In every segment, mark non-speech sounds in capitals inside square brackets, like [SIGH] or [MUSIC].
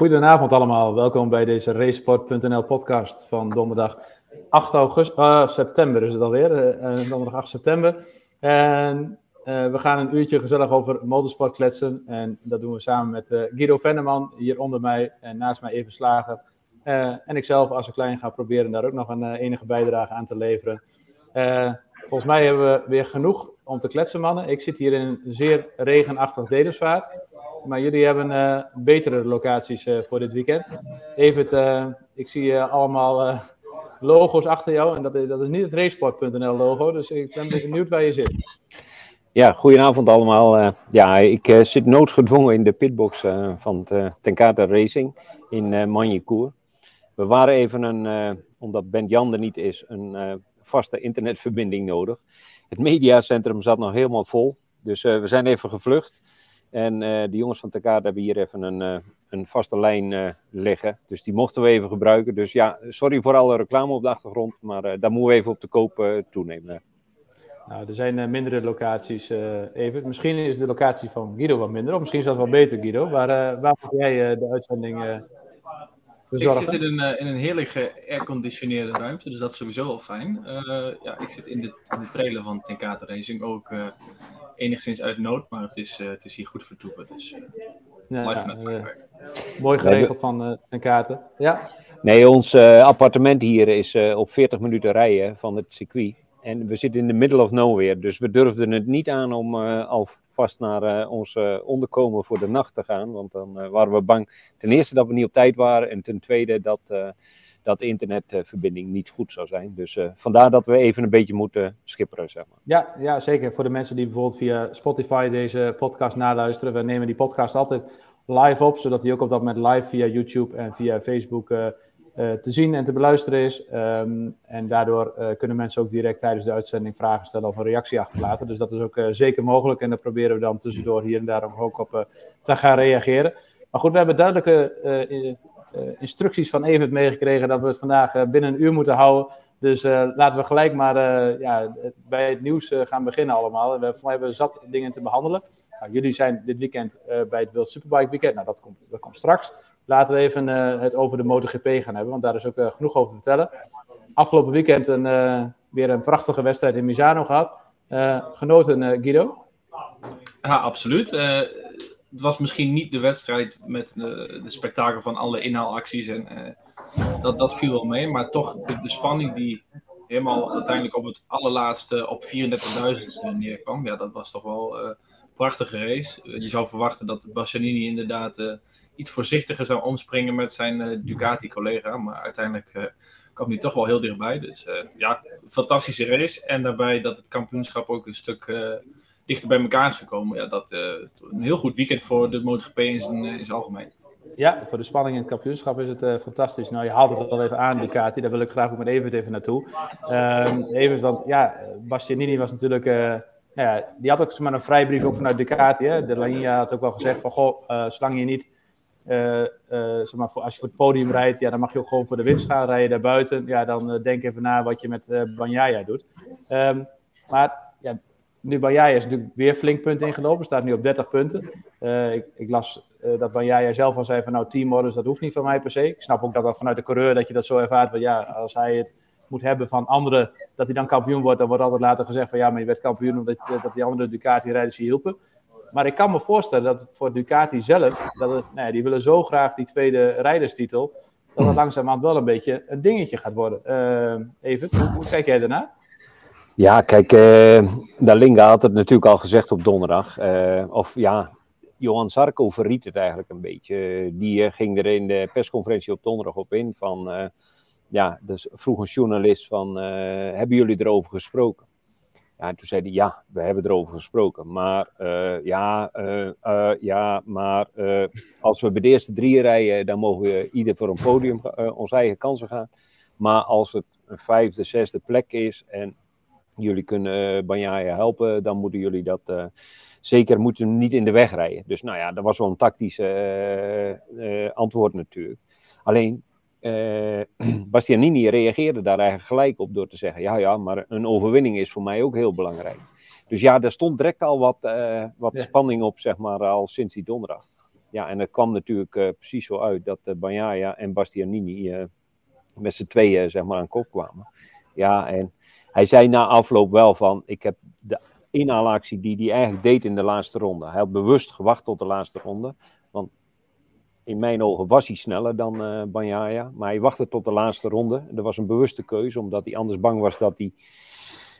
goedenavond allemaal. Welkom bij deze Racesport.nl podcast van donderdag 8 augustus, uh, september is het alweer, uh, donderdag 8 september. En we gaan een uurtje gezellig over motorsport kletsen. En dat doen we samen met Guido Venneman, hier onder mij en naast mij even Slager. en ikzelf, als een klein, ga proberen daar ook nog een enige bijdrage aan te leveren. volgens mij hebben we weer genoeg om te kletsen, mannen. Ik zit hier in een zeer regenachtig Dedemsvaart. Maar jullie hebben uh, betere locaties uh, voor dit weekend. Evert, uh, ik zie allemaal logo's achter jou. En dat is, dat is niet het racesport.nl logo. Dus ik ben benieuwd waar je zit. Ja, goedenavond allemaal. ja, ik zit noodgedwongen in de pitbox van Tenkata Racing in uh, We waren even een, omdat Bent Jan er niet is, een vaste internetverbinding nodig. Het mediacentrum zat nog helemaal vol. Dus we zijn even gevlucht. En uh, de jongens van Takada hebben hier even een, uh, een vaste lijn uh, liggen. Dus die mochten we even gebruiken. Dus ja, sorry voor alle reclame op de achtergrond. Maar daar moeten we even op de koop toenemen. Nou, er zijn mindere locaties, even. Misschien is de locatie van Guido wat minder. Of misschien is dat wel beter, Guido. Waar, waar heb jij de uitzending verzorgen? Ik zit in een, in een heerlijke airconditioneerde ruimte. Dus dat is sowieso wel fijn. ja, ik zit in de, in de trailer van Tenkata Racing. Ook enigszins uit nood, maar het is, uh, het is hier goed vertoeven. Dus uh, ja, ja uh, mooi geregeld van uh, ten kaarten. Ja. Nee, ons appartement hier is op 40 minuten rijden van het circuit. En we zitten in de middle of nowhere, dus we durfden het niet aan om alvast naar ons onderkomen voor de nacht te gaan. Want dan waren we bang, ten eerste dat we niet op tijd waren en ten tweede dat dat de internetverbinding niet goed zou zijn. Dus uh, vandaar dat we even een beetje moeten schipperen, zeg maar. Ja, ja, zeker. Voor de mensen die bijvoorbeeld via Spotify deze podcast naluisteren. We nemen die podcast altijd live op, zodat die ook op dat moment live via YouTube en via Facebook uh, uh, te zien en te beluisteren is. Um, en daardoor kunnen mensen ook direct tijdens de uitzending vragen stellen of een reactie achterlaten. Dus dat is ook zeker mogelijk. En daar proberen we dan tussendoor hier en daar ook op te gaan reageren. Maar goed, we hebben duidelijke instructies van Evert meegekregen dat we het vandaag uh, binnen een uur moeten houden. Dus uh, laten we gelijk maar ja, bij het nieuws gaan beginnen allemaal. We, hebben we zat dingen te behandelen. Nou, jullie zijn dit weekend bij het World Superbike Weekend. Nou, dat komt, dat komt straks. Laten we even het over de MotoGP gaan hebben, want daar is ook genoeg over te vertellen. Afgelopen weekend een, weer een prachtige wedstrijd in Misano gehad. genoten, Guido? Ja, absoluut het was misschien niet de wedstrijd met de, de spektakel van alle inhaalacties. En uh, dat, dat viel wel mee. Maar toch de, spanning die helemaal uiteindelijk op het allerlaatste op 34.000 neerkwam. Ja, dat was toch wel een prachtige race. je zou verwachten dat Bastianini inderdaad uh, iets voorzichtiger zou omspringen met zijn Ducati-collega. Maar uiteindelijk kwam hij toch wel heel dichtbij. Dus ja, fantastische race. En daarbij dat het kampioenschap ook een stuk dichter bij elkaar is gekomen. Ja, dat uh, een heel goed weekend voor de MotoGP in zijn, eh, in zijn algemeen. Ja, voor de spanning in het kampioenschap is het uh, fantastisch. Nou, je haalt het al even aan, Ducati. Daar wil ik graag ook met Evert even naartoe. Um, Evert, want ja, Bastianini was natuurlijk... Uh, ja, die had ook maar een vrijbrief ook vanuit Ducati. De Lania had ook wel gezegd van... Goh, uh, zolang je niet... zeg maar, als je voor het podium rijdt, ja, dan mag je ook gewoon voor de winst gaan rijden daarbuiten. Ja, dan denk even na wat je met Banyaya doet. Um, maar ja, nu Banjaya is natuurlijk weer flink punt ingelopen, staat nu op 30 punten. Uh, ik, ik, las uh, dat Banjaya zelf al zei van nou teammodus, dat hoeft niet van mij per se. Ik snap ook dat dat vanuit de coureur dat je dat zo ervaart, want ja, als hij het moet hebben van anderen, dat hij dan kampioen wordt, dan wordt altijd later gezegd van ja, maar je werd kampioen omdat dat die andere Ducati-rijders je hielpen. Maar ik kan me voorstellen dat voor Ducati zelf, dat het, nou ja, die willen zo graag die tweede rijderstitel, dat het [CLEARS THROAT] langzamerhand wel een beetje een dingetje gaat worden. Uh, even, hoe, hoe kijk jij daarna? Ja, kijk, uh, had het natuurlijk al gezegd op donderdag. Uh, of ja, Johan Sarko verriet het eigenlijk een beetje. Die uh, ging er in de persconferentie op donderdag op in van... ja, dus vroeg een journalist van, hebben jullie erover gesproken? Ja, en toen zei hij, ja, we hebben erover gesproken. Maar ja, ja, maar als we bij de eerste drie rijden, dan mogen we ieder voor een podium onze eigen kansen gaan. Maar als het een vijfde, zesde plek is en jullie kunnen uh, Banjaya helpen, dan moeten jullie dat uh, zeker moeten niet in de weg rijden. Dus nou ja, dat was wel een tactisch uh, antwoord natuurlijk. Alleen [CLEARS THROAT] Bastianini reageerde daar eigenlijk gelijk op door te zeggen: ja, ja, maar een overwinning is voor mij ook heel belangrijk. Dus ja, daar stond direct al wat, wat spanning op, zeg maar, al sinds die donderdag. ja, en het kwam natuurlijk precies zo uit dat Bagnaia en Bastianini met z'n tweeën zeg maar, aan kop kwamen. Ja, en hij zei na afloop wel van, ik heb de inhaalactie die hij eigenlijk deed in de laatste ronde. Hij had bewust gewacht tot de laatste ronde. Want in mijn ogen was hij sneller dan uh, Banyaya. Maar hij wachtte tot de laatste ronde. Dat was een bewuste keuze, omdat hij anders bang was dat hij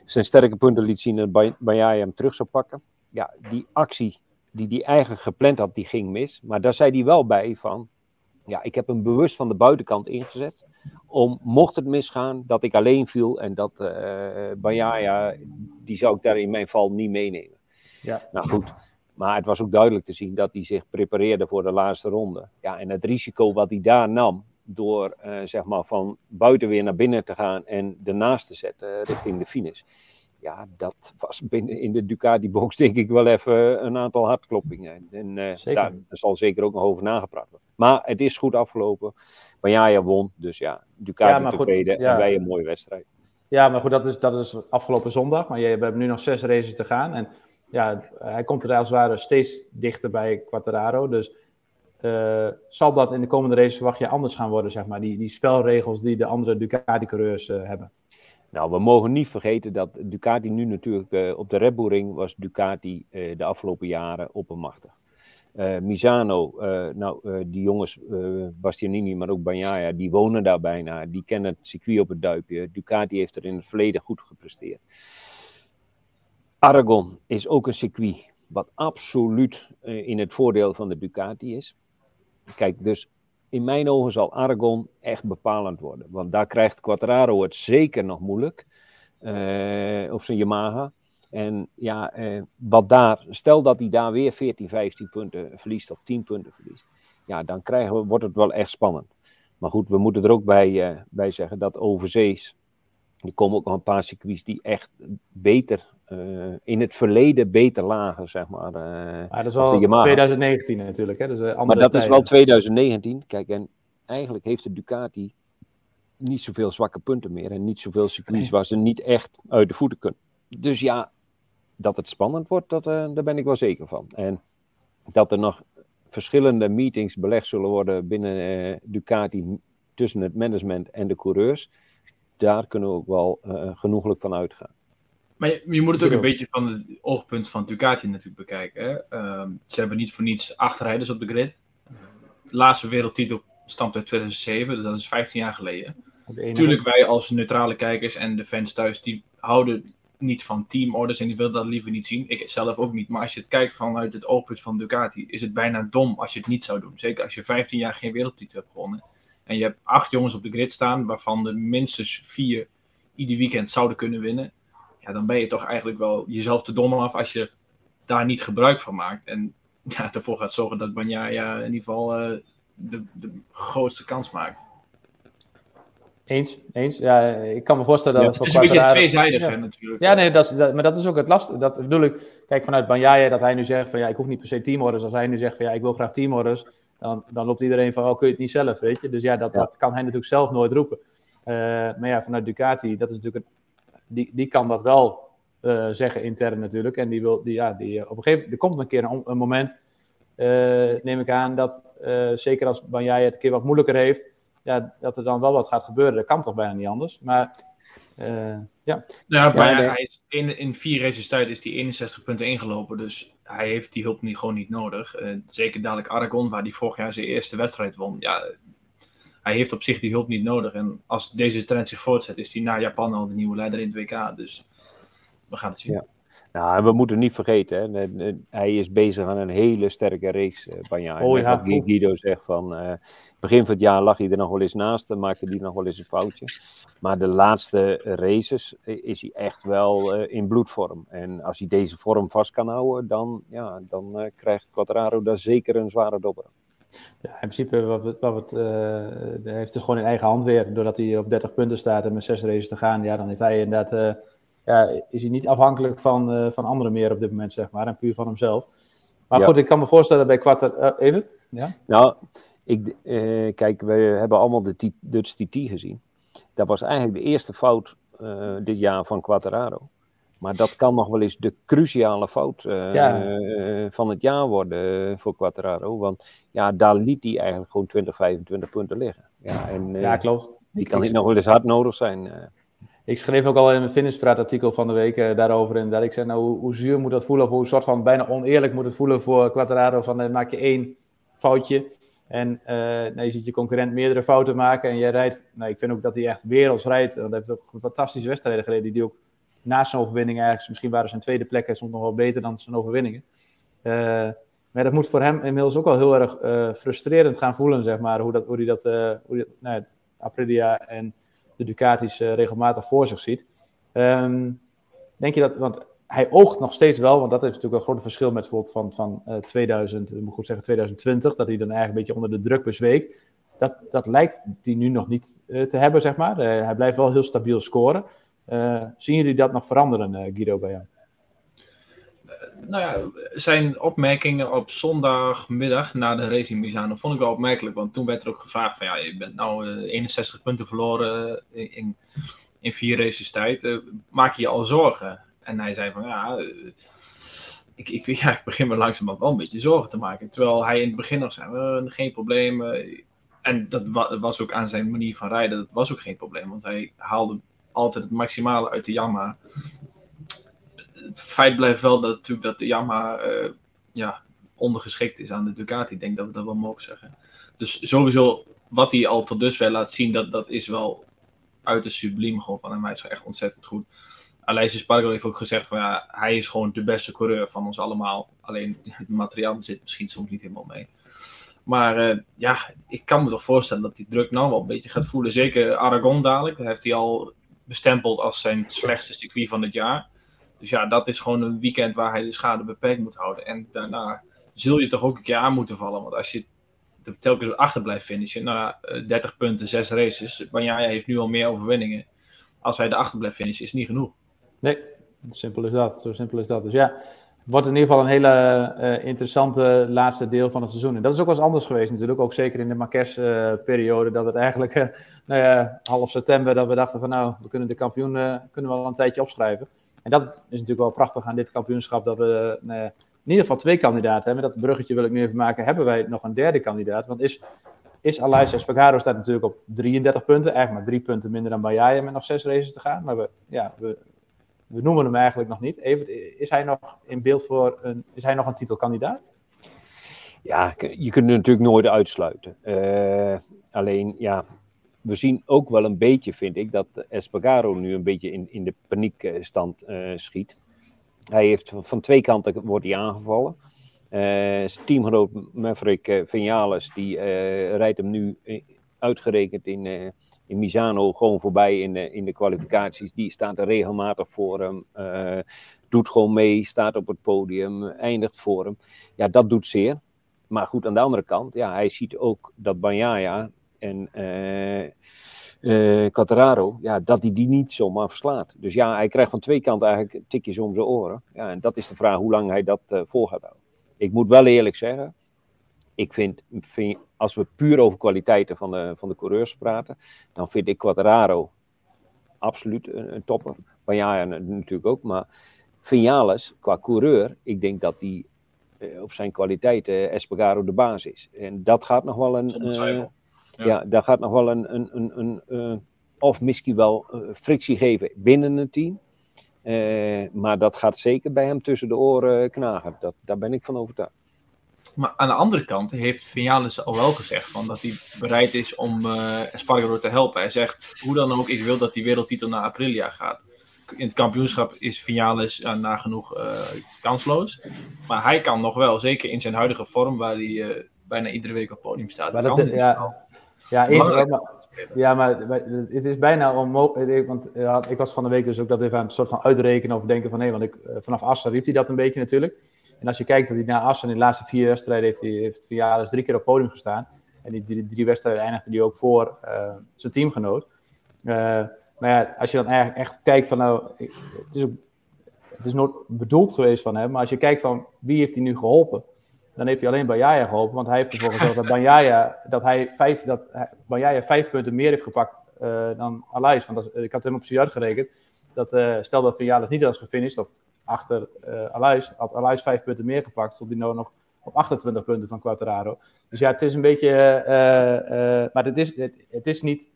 zijn sterke punten liet zien en Banyaya hem terug zou pakken. Ja, die actie die hij eigenlijk gepland had, die ging mis. Maar daar zei hij wel bij van, ja, ik heb hem bewust van de buitenkant ingezet om, mocht het misgaan, dat ik alleen viel en dat uh, die zou ik daar in mijn val niet meenemen. Ja. Nou goed, maar het was ook duidelijk te zien dat hij zich prepareerde voor de laatste ronde. Ja, en het risico wat hij daar nam, door uh, zeg maar van buiten weer naar binnen te gaan en ernaast te zetten richting de finish. Ja, dat was binnen in de Ducati-box [LAUGHS] denk ik wel even een aantal hartkloppingen. En uh, daar, zal zeker ook nog over nagepraat worden. Maar het is goed afgelopen. Banjaya won, dus ja, Ducati ja, tweede en wij een mooie wedstrijd. Ja, maar goed, dat is, dat is afgelopen zondag. Maar je, we hebben nu nog zes races te gaan. En ja, hij komt er als het ware steeds dichter bij Quattararo. Dus uh, zal dat in de komende races verwacht je anders gaan worden, zeg maar? Die, die spelregels die de andere Ducati-coureurs uh, hebben. Nou, we mogen niet vergeten dat Ducati nu natuurlijk uh, op de Red Bull Ring was Ducati de afgelopen jaren oppermachtig. Uh, Misano, nou, die jongens, Bastianini, maar ook Bagnaia, die wonen daar bijna. Die kennen het circuit op het duipje. Ducati heeft er in het verleden goed gepresteerd. Aragon is ook een circuit wat absoluut in het voordeel van de Ducati is. Kijk, dus in mijn ogen zal Aragon echt bepalend worden. Want daar krijgt Quattraro het zeker nog moeilijk. of zijn Yamaha. En ja, eh, wat daar, stel dat hij daar weer 14, 15 punten verliest of 10 punten verliest. Ja, dan krijgen we, wordt het wel echt spannend. Maar goed, we moeten er ook bij, uh, bij zeggen dat overzees, er komen ook nog een paar circuits die echt beter, in het verleden beter lagen, zeg maar. Uh, maar dat is wel 2019 natuurlijk, hè? Dus maar dat is wel 2019. Kijk, en eigenlijk heeft de Ducati niet zoveel zwakke punten meer en niet zoveel circuits waar ze niet echt uit de voeten kunnen. Dus ja, dat het spannend wordt, dat, uh, daar ben ik wel zeker van. En dat er nog verschillende meetings belegd zullen worden binnen uh, Ducati tussen het management en de coureurs, daar kunnen we ook wel uh, genoeglijk van uitgaan. Maar je, je, moet het ook een beetje van het oogpunt van Ducati natuurlijk bekijken. Hè? Uh, ze hebben niet voor niets acht rijders op de grid. De laatste wereldtitel stamt uit 2007, dus dat is 15 jaar geleden. Natuurlijk, wij als neutrale kijkers en de fans thuis, die houden niet van teamorders en die wil dat liever niet zien. Ik zelf ook niet. Maar als je het kijkt vanuit het oogpunt van Ducati, is het bijna dom als je het niet zou doen. Zeker als je 15 jaar geen wereldtitel hebt gewonnen. En je hebt acht jongens op de grid staan, waarvan er minstens vier ieder weekend zouden kunnen winnen. Ja, dan ben je toch eigenlijk wel jezelf te dom af als je daar niet gebruik van maakt. En ja, ervoor gaat zorgen dat Banja ja, in ieder geval uh, de, de grootste kans maakt. Eens, eens. Ja, ik kan me voorstellen dat het, het is een beetje tweezijdig ja. natuurlijk. Ja, nee, dat is, dat, maar dat is ook het lastige. Dat bedoel ik, kijk, vanuit Banjaye dat hij nu zegt van ja, ik hoef niet per se teamorders. Als hij nu zegt van ja, ik wil graag teamorders, dan, dan loopt iedereen van oh, kun je het niet zelf, weet je. Dus ja, dat, dat kan hij natuurlijk zelf nooit roepen. Uh, maar ja, vanuit Ducati, dat is natuurlijk een, die, die kan dat wel uh, zeggen intern natuurlijk. En die wil, die, ja, die, op een gegeven moment, er komt een keer een, een moment, uh, neem ik aan, dat zeker als Banjaye het een keer wat moeilijker heeft, ja, dat er dan wel wat gaat gebeuren. Dat kan toch bijna niet anders. Maar uh, ja. Ja, maar hij is in, in vier races tijd is hij 61 punten ingelopen. Dus hij heeft die hulp niet, gewoon niet nodig. Uh, zeker dadelijk Aragon, waar hij vorig jaar zijn eerste wedstrijd won. Ja, hij heeft op zich die hulp niet nodig. En als deze trend zich voortzet, is hij na Japan al de nieuwe leider in het WK. Dus we gaan het zien. Ja. Nou, en we moeten niet vergeten, hè, hij is bezig aan een hele sterke reeks, uh, Banja. Oh, ja. Wat Guido zegt van, uh, begin van het jaar lag hij er nog wel eens naast, dan maakte hij nog wel eens een foutje. Maar de laatste races is hij echt wel uh, in bloedvorm. En als hij deze vorm vast kan houden, dan, ja, dan krijgt Quattraro daar zeker een zware dobber. Ja, in principe wat, wat, wat, heeft het gewoon in eigen hand weer. Doordat hij op 30 punten staat en met zes races te gaan, ja, dan heeft hij inderdaad ja, is hij niet afhankelijk van, uh, van anderen meer op dit moment, zeg maar, en puur van hemzelf. Maar goed, ik kan me voorstellen bij Quater... Uh, even? Ja? Nou, ik, uh, kijk, we hebben allemaal de Dutch TT gezien. Dat was eigenlijk de eerste fout dit jaar van Quattararo. Maar dat kan nog wel eens de cruciale fout uh, van het jaar worden voor Quattraro. Want ja, daar liet hij eigenlijk gewoon 20, 25 punten liggen. Ja, en, ja klopt. Die kan niet nog wel eens hard nodig zijn. Ik schreef ook al in mijn Finishpraat artikel van de week daarover. En dat ik zei, nou, hoe, hoe, zuur moet dat voelen? Of hoe soort van bijna oneerlijk moet het voelen voor Quattraro? Van dan maak je één foutje. En nou, je ziet je concurrent meerdere fouten maken. En jij rijdt, nou, ik vind ook dat hij echt werelds rijdt. Want hij heeft ook fantastische wedstrijden gereden die ook naast zijn overwinning eigenlijk, misschien waren zijn tweede plekken soms nog wel beter dan zijn overwinningen. Uh, maar dat moet voor hem inmiddels ook al heel erg uh, frustrerend gaan voelen, zeg maar, hoe, dat, hoe hij dat, uh, hoe nou, Aprilia en de Ducatis regelmatig voor zich ziet. Um, denk je dat, want hij oogt nog steeds wel, want dat is natuurlijk een groot verschil met bijvoorbeeld van, van 2000, ik moet goed zeggen 2020, dat hij dan eigenlijk een beetje onder de druk bezweek. Dat, dat lijkt hij nu nog niet te hebben, zeg maar. hij blijft wel heel stabiel scoren. Uh, zien jullie dat nog veranderen, uh, Guido, bij jou? Nou ja, zijn opmerkingen op zondagmiddag na de race in Misano vond ik wel opmerkelijk. Want toen werd er ook gevraagd van ja, je bent nou 61 punten verloren in, in vier races tijd. maak je je al zorgen? En hij zei van ja, ik, ik, ja, ik begin me langzamerhand wel een beetje zorgen te maken. Terwijl hij in het begin nog zei, geen probleem. en dat was ook aan zijn manier van rijden, dat was ook geen probleem. Want hij haalde altijd het maximale uit de Yamaha. Het feit blijft wel dat, natuurlijk dat de Yamaha uh, ja, ondergeschikt is aan de Ducati. Ik denk dat we dat wel mogen zeggen. Dus sowieso, wat hij al tot dusver laat zien, dat, dat is wel uiterst subliem gewoon van hem. Hij is echt ontzettend goed. Aleix Spargo heeft ook gezegd van ja, hij is gewoon de beste coureur van ons allemaal. Alleen het materiaal zit misschien soms niet helemaal mee. Maar uh, ja, ik kan me toch voorstellen dat die druk nou wel een beetje gaat voelen. Zeker Aragon dadelijk. Daar heeft hij al bestempeld als zijn slechtste circuit van het jaar. Dus ja, dat is gewoon een weekend waar hij de schade beperkt moet houden. En daarna zul je toch ook een keer aan moeten vallen. Want als je telkens achter blijft finishen, nou 30 eh, punten, 6 races. Banjaya heeft nu al meer overwinningen. Als hij erachter blijft finishen, is niet genoeg. Nee, simpel is dat. Zo simpel is dat. Dus ja, wordt in ieder geval een hele uh, interessante laatste deel van het seizoen. En dat is ook wel eens anders geweest natuurlijk. Ook zeker in de Marquez-periode. Uh, dat het eigenlijk uh, [LAUGHS] nou ja, half september dat we dachten van nou, we kunnen de kampioen kunnen we al een tijdje opschrijven. En dat is natuurlijk wel prachtig aan dit kampioenschap. Dat we nou in ieder geval twee kandidaten hebben. Dat bruggetje wil ik nu even maken. Hebben wij nog een derde kandidaat? Want is, is staat natuurlijk op 33 punten. Eigenlijk maar drie punten minder dan Bajaia met nog zes races te gaan. Maar we, ja, we, we noemen hem eigenlijk nog niet. Even, is hij nog in beeld voor een, is hij nog een titelkandidaat? Ja, je kunt het natuurlijk nooit uitsluiten. Uh, alleen, ja, we zien ook wel een beetje, vind ik, dat Espargaro nu een beetje in, in de paniekstand uh, schiet. Hij heeft van twee kanten wordt hij aangevallen. Uh, teamgenoot Maverick Vinales, die rijdt hem nu uitgerekend in, uh, in Misano gewoon voorbij in de, in de kwalificaties. Die staat er regelmatig voor hem. Uh, doet gewoon mee, staat op het podium, eindigt voor hem. Ja, dat doet zeer. Maar goed, aan de andere kant, ja, hij ziet ook dat Banyaya en uh, ja, dat hij die niet zomaar verslaat. Dus ja, hij krijgt van twee kanten eigenlijk tikjes om zijn oren. Ja, en dat is de vraag hoe lang hij dat vol gaat houden. Ik moet wel eerlijk zeggen, ik vind, vind, als we puur over kwaliteiten van de, van de coureurs praten, dan vind ik Quattraro absoluut een, een topper. ja, natuurlijk ook, maar Vinales qua coureur, ik denk dat die uh, op zijn kwaliteiten Espargaro de baas is. En dat gaat nog wel een. Uh, ja. ja, dat gaat nog wel een. een, een, een uh, of misschien wel frictie geven binnen het team. maar dat gaat zeker bij hem tussen de oren knagen. Dat, daar ben ik van overtuigd. Maar aan de andere kant heeft Vinales al wel gezegd van dat hij bereid is om uh, Espargaro te helpen. Hij zegt, hoe dan ook, ik wil dat die wereldtitel naar Aprilia gaat. In het kampioenschap is Vinales uh, nagenoeg uh, kansloos. Maar hij kan nog wel, zeker in zijn huidige vorm, waar hij bijna iedere week op podium staat. Maar dat, ja, ja, eens, maar, ja, maar het is bijna onmogelijk. Want ik was van de week dus ook dat even aan het soort van uitrekenen of denken van nee, want ik, vanaf Assen riep hij dat een beetje natuurlijk. En als je kijkt dat hij na Assen in de laatste vier wedstrijden heeft, heeft Vialis drie keer op podium gestaan. En die, die drie wedstrijden eindigde hij ook voor uh, zijn teamgenoot. Uh, maar ja, als je dan echt kijkt van nou, het is, het is nooit bedoeld geweest van hem, maar als je kijkt van wie heeft hij nu geholpen, dan heeft hij alleen Banjaya geholpen, want hij heeft ervoor gezorgd dat Banjaya, dat hij vijf, dat Banjaya vijf punten meer heeft gepakt uh, dan Alais. Want ik had hem op precies uitgerekend. dat stel dat Vinales niet was gefinished, of achter uh, had Aluis vijf punten meer gepakt, stond hij nou nog op 28 punten van Quattararo. Dus ja, het is een beetje, uh, maar het is, het, het is niet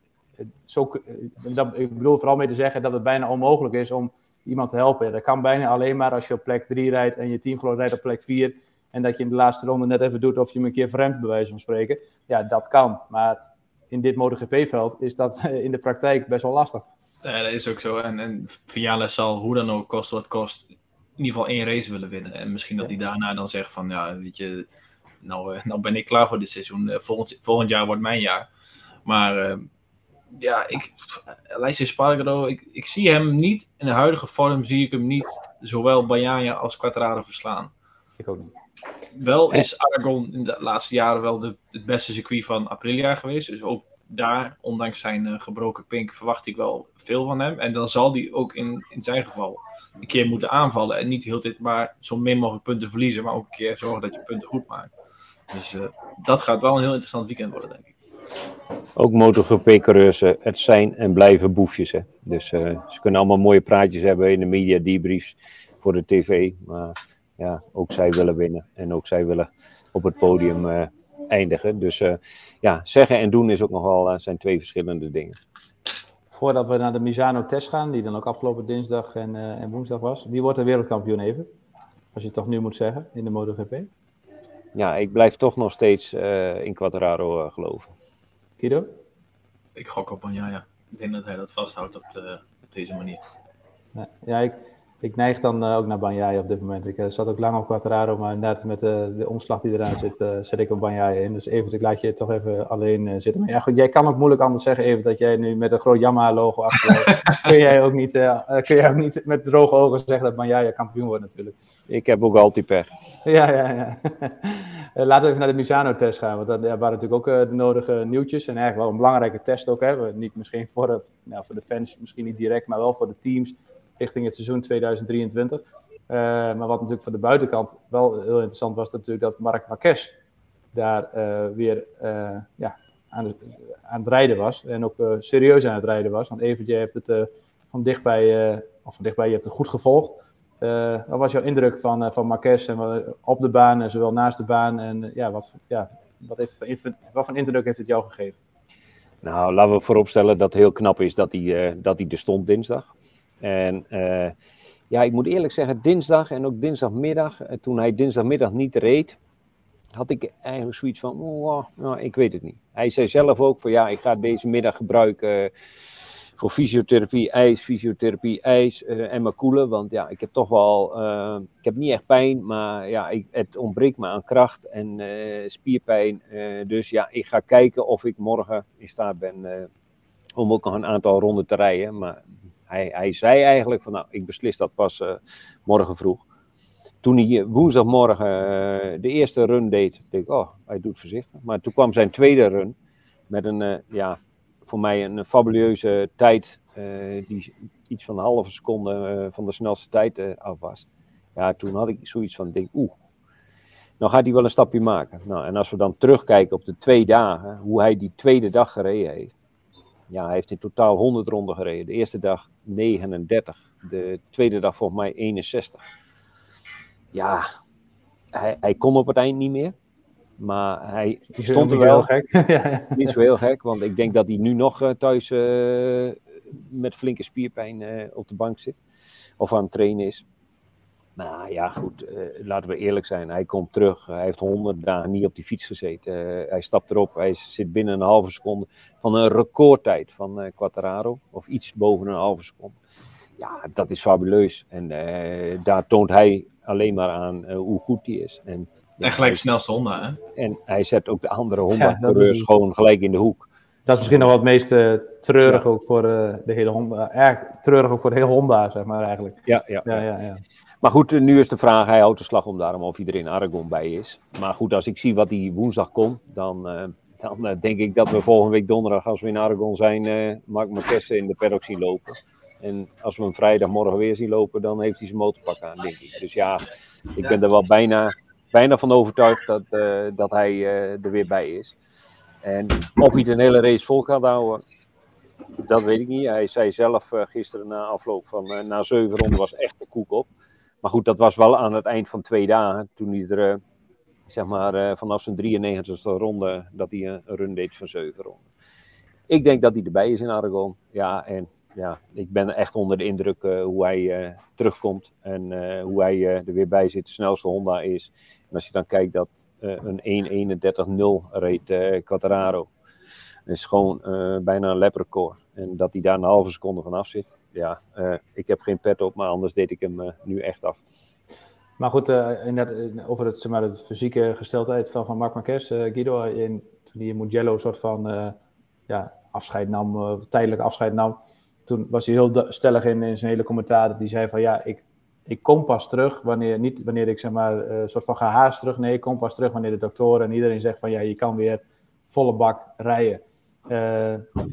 zo, dat, ik bedoel vooral mee te zeggen dat het bijna onmogelijk is om iemand te helpen. Dat kan bijna alleen maar als je op plek 3 rijdt en je teamgenoot rijdt op plek 4 en dat je in de laatste ronde net even doet of je hem een keer vreemd bij wijze van spreken. Ja, dat kan. Maar in dit MotoGP-veld is dat [LAUGHS] in de praktijk best wel lastig. Ja, dat is ook zo. En, en Viales zal hoe dan ook, kost wat kost, in ieder geval één race willen winnen. En misschien dat hij daarna dan zegt van, ja, weet je, nou, nou ben ik klaar voor dit seizoen. Volgend, volgend jaar wordt mijn jaar. Maar uh, ja, ik, Alessio Spargaro, ik, ik zie hem niet, in de huidige vorm zie ik hem niet zowel Bayaya als Quattraro verslaan. Ik ook niet. Wel is Aragon in de laatste jaren wel de, het beste circuit van Aprilia geweest. Dus ook daar, ondanks zijn uh, gebroken pink, verwacht ik wel veel van hem. En dan zal hij ook in, in zijn geval een keer moeten aanvallen. En niet heel dit maar zo min mogelijk punten verliezen, maar ook een keer zorgen dat je punten goed maakt. Dus uh, dat gaat wel een heel interessant weekend worden, denk ik. Ook MotoGP-coureurs, het zijn en blijven boefjes. Hè. Dus uh, ze kunnen allemaal mooie praatjes hebben in de media debriefs voor de tv. Maar ja, ook zij willen winnen. En ook zij willen op het podium eindigen. Dus uh, ja, zeggen en doen is ook nogal, zijn twee verschillende dingen. Voordat we naar de Misano-test gaan, die dan ook afgelopen dinsdag en, en woensdag was. Wie wordt de wereldkampioen even? Als je het toch nu moet zeggen in de MotoGP. Ja, ik blijf toch nog steeds in Quattraro geloven. Guido? Ik gok op ja, ja. Ik denk dat hij dat vasthoudt op, de, op deze manier. Ja, ik, ik neig dan uh, ook naar Banjaya op dit moment. Ik uh, zat ook lang op Quattraro, maar inderdaad met uh, de omslag die eraan zit, zet ik op Banjaya in. Dus even, ik laat je toch even alleen zitten. Maar ja, goed, jij kan ook moeilijk anders zeggen, even dat jij nu met een groot Yamaha-logo achter [LAUGHS] kun jij ook niet, kun jij ook niet met droge ogen zeggen dat Banjaya kampioen wordt natuurlijk. Ik heb ook altijd pech. Ja, ja, ja. [LAUGHS] laten we even naar de Misano-test gaan, want dat ja, waren natuurlijk ook de nodige nieuwtjes. En eigenlijk wel een belangrijke test ook. Hè. Niet misschien voor nou, voor de fans, misschien niet direct, maar wel voor de teams richting het seizoen 2023. Uh, maar wat natuurlijk van de buitenkant wel heel interessant was, natuurlijk dat Marc Marquez daar uh, weer uh, ja, aan, aan, het rijden was. En ook serieus aan het rijden was. Want Evert, je hebt het van dichtbij, of van dichtbij, je hebt het goed gevolgd. wat was jouw indruk van, van Marquez en, op de baan en zowel naast de baan? En ja, wat, ja, wat, heeft, wat voor indruk heeft het jou gegeven? Nou, laten we vooropstellen dat het heel knap is dat hij, dat hij er stond dinsdag. En uh, ja, ik moet eerlijk zeggen, dinsdag en ook dinsdagmiddag, eh, toen hij dinsdagmiddag niet reed, had ik eigenlijk zoiets van, oh, nou, ik weet het niet. Hij zei zelf ook van, ja, ik ga deze middag gebruiken voor fysiotherapie, ijs, fysiotherapie, ijs uh, en mijn koelen. Want ja, ik heb toch wel, ik heb niet echt pijn, maar ja, ik, het ontbreekt me aan kracht en spierpijn. dus ja, ik ga kijken of ik morgen in staat ben om ook nog een aantal ronden te rijden. Maar hij, hij zei eigenlijk van nou, ik beslis dat pas uh, morgen vroeg. Toen hij woensdagmorgen uh, de eerste run deed, dacht ik, oh, hij doet voorzichtig. Maar toen kwam zijn tweede run met een, ja, voor mij een fabuleuze tijd, die iets van een halve seconde van de snelste tijd af was. Ja, toen had ik zoiets van, denk, oeh, nou gaat hij wel een stapje maken. Nou, en als we dan terugkijken op de twee dagen, hoe hij die tweede dag gereden heeft ja, hij heeft in totaal 100 ronden gereden. De eerste dag 39. De tweede dag volgens mij 61. Ja, hij, hij kon op het eind niet meer. Maar hij stond er wel. gek. [LAUGHS] ja, Niet zo heel gek, want ik denk dat hij nu nog uh, thuis uh, met flinke spierpijn uh, op de bank zit. Of aan het trainen is. Nou ja, goed, uh, laten we eerlijk zijn. Hij komt terug. Hij heeft honderd dagen niet op die fiets gezeten. Uh, hij stapt erop. Hij zit binnen een halve seconde van een recordtijd van uh, Quattararo. Of iets boven een halve seconde. Ja, dat is fabuleus. En daar toont hij alleen maar aan hoe goed hij is. En, ja, en gelijk de snelste Honda, hè? En hij zet ook de andere Honda-coureurs ja, gewoon gelijk in de hoek. Dat is misschien nog wel het meest treurig ja. ook voor de hele Honda. Erg treurig ook voor de hele Honda, zeg maar eigenlijk. Ja, ja. ja, ja, ja. Maar goed, nu is de vraag, hij houdt de slag om daarom of iedereen Aragon bij is. Maar goed, als ik zie wat hij woensdag kon, dan, uh, dan uh, denk ik dat we volgende week donderdag, als we in Aragon zijn, uh, Mark Marquez in de paddock zien lopen. En als we hem vrijdagmorgen weer zien lopen, dan heeft hij zijn motorpak aan, denk ik. Dus ja, ik ben er wel bijna, bijna van overtuigd dat, dat hij er weer bij is. En of hij de hele race vol gaat houden, Dat weet ik niet. Hij zei zelf gisteren na afloop van na zeven ronden was echt de koek op. Maar goed, dat was wel aan het eind van twee dagen. Toen hij er, uh, zeg maar, vanaf zijn 93e ronde, dat hij een run deed van zeven ronden. Ik denk dat hij erbij is in Aragon. Ja, en ja, ik ben echt onder de indruk hoe hij terugkomt. En hoe hij er weer bij zit. De snelste Honda is. En als je dan kijkt dat een 1.31.0 reed Quattararo is gewoon uh, bijna een leprechaun. En dat hij daar een halve seconde vanaf zit. Ja, uh, ik heb geen pet op, maar anders deed ik hem uh, nu echt af. Maar goed, inderdaad, over het, zeg maar, het fysieke gesteldheid van, van Marc Marquez. Guido, in, toen hij in Mugello een soort van ja, afscheid nam, tijdelijk afscheid nam. Toen was hij heel stellig in, zijn hele commentaar. Die zei van ja, ik, ik kom pas terug wanneer, niet wanneer ik zeg maar een soort van gehaast terug. Nee, ik kom pas terug wanneer de doktoren en iedereen zegt van ja, je kan weer volle bak rijden.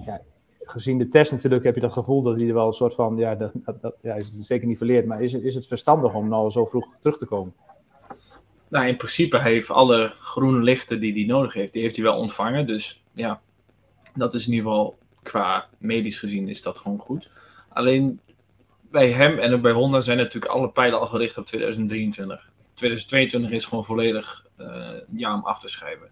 Ja, gezien de test natuurlijk heb je dat gevoel dat hij er wel een soort van, ja, dat, dat, ja is het zeker niet verleerd, maar is, is het verstandig om nou zo vroeg terug te komen? Nou, in principe heeft alle groene lichten die hij nodig heeft, die heeft hij wel ontvangen. Dus ja, dat is in ieder geval qua medisch gezien is dat gewoon goed. Alleen bij hem en ook bij Honda zijn natuurlijk alle pijlen al gericht op 2023. 2022 is gewoon volledig uh, ja om af te schrijven.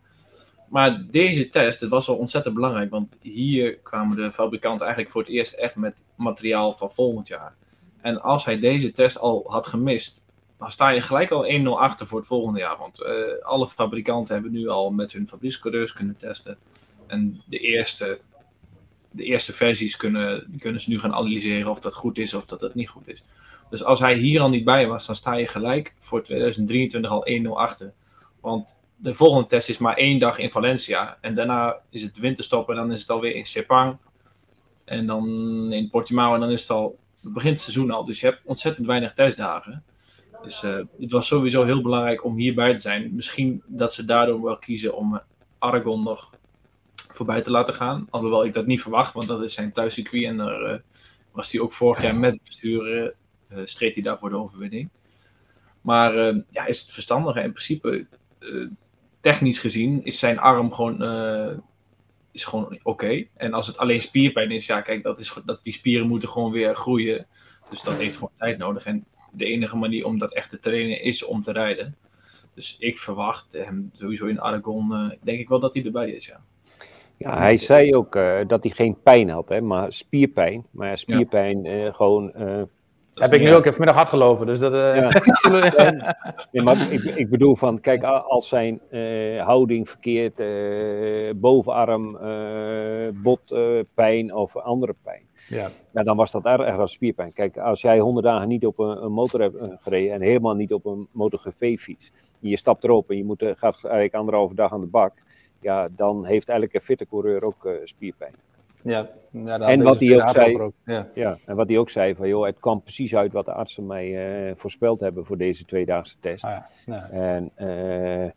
Maar deze test, het was wel ontzettend belangrijk, want hier kwamen de fabrikanten eigenlijk voor het eerst echt met materiaal van volgend jaar. En als hij deze test al had gemist, dan sta je gelijk al 1-0 achter voor het volgende jaar. Want uh, alle fabrikanten hebben nu al met hun fabriekscoureurs kunnen testen. En de eerste, de eerste versies kunnen, kunnen ze nu gaan analyseren of dat goed is of dat het niet goed is. Dus als hij hier al niet bij was, dan sta je gelijk voor 2023 al 1-0 achter. Want de volgende test is maar één dag in Valencia. En daarna is het winterstop en dan is het alweer in Sepang. En dan in Portimao en dan is het al, het begint het seizoen al. Dus je hebt ontzettend weinig testdagen. Dus uh, het was sowieso heel belangrijk om hierbij te zijn. Misschien dat ze daardoor wel kiezen om uh, Aragon nog voorbij te laten gaan. Alhoewel ik dat niet verwacht, want dat is zijn thuiscircuit. En daar uh, was hij ook vorig jaar met het bestuur, streed hij daar voor de overwinning. Maar ja, is het verstandig? In principe technisch gezien is zijn arm gewoon, uh, is gewoon oké. En als het alleen spierpijn is, ja, kijk, dat is, dat, die spieren moeten gewoon weer groeien. Dus dat heeft gewoon tijd nodig. En de enige manier om dat echt te trainen is om te rijden. Dus ik verwacht hem sowieso in Aragon, uh, denk ik wel dat hij erbij is, ja. Ja, hij zei ook uh, dat hij geen pijn had, hè, maar spierpijn. Maar spierpijn ja. gewoon heb ik nu ook even vanmiddag hard geloven. Dus dat, uh... [LAUGHS] ja. ja, maar ik, ik, bedoel van, kijk, als zijn uh, houding verkeerd, uh, bovenarm, botpijn of andere pijn. Ja. ja. dan was dat erg als spierpijn. Kijk, als jij honderd dagen niet op een, een motor hebt gereden en helemaal niet op een MotoGP-fiets, je stapt erop en je moet, gaat eigenlijk anderhalve dag aan de bak, ja, dan heeft elke fitte coureur ook spierpijn. Ja, ja en wat hij ook zei, ja. ja. en wat hij ook zei van joh, het kwam precies uit wat de artsen mij uh, voorspeld hebben voor deze tweedaagse test. Ah, ja. En uh,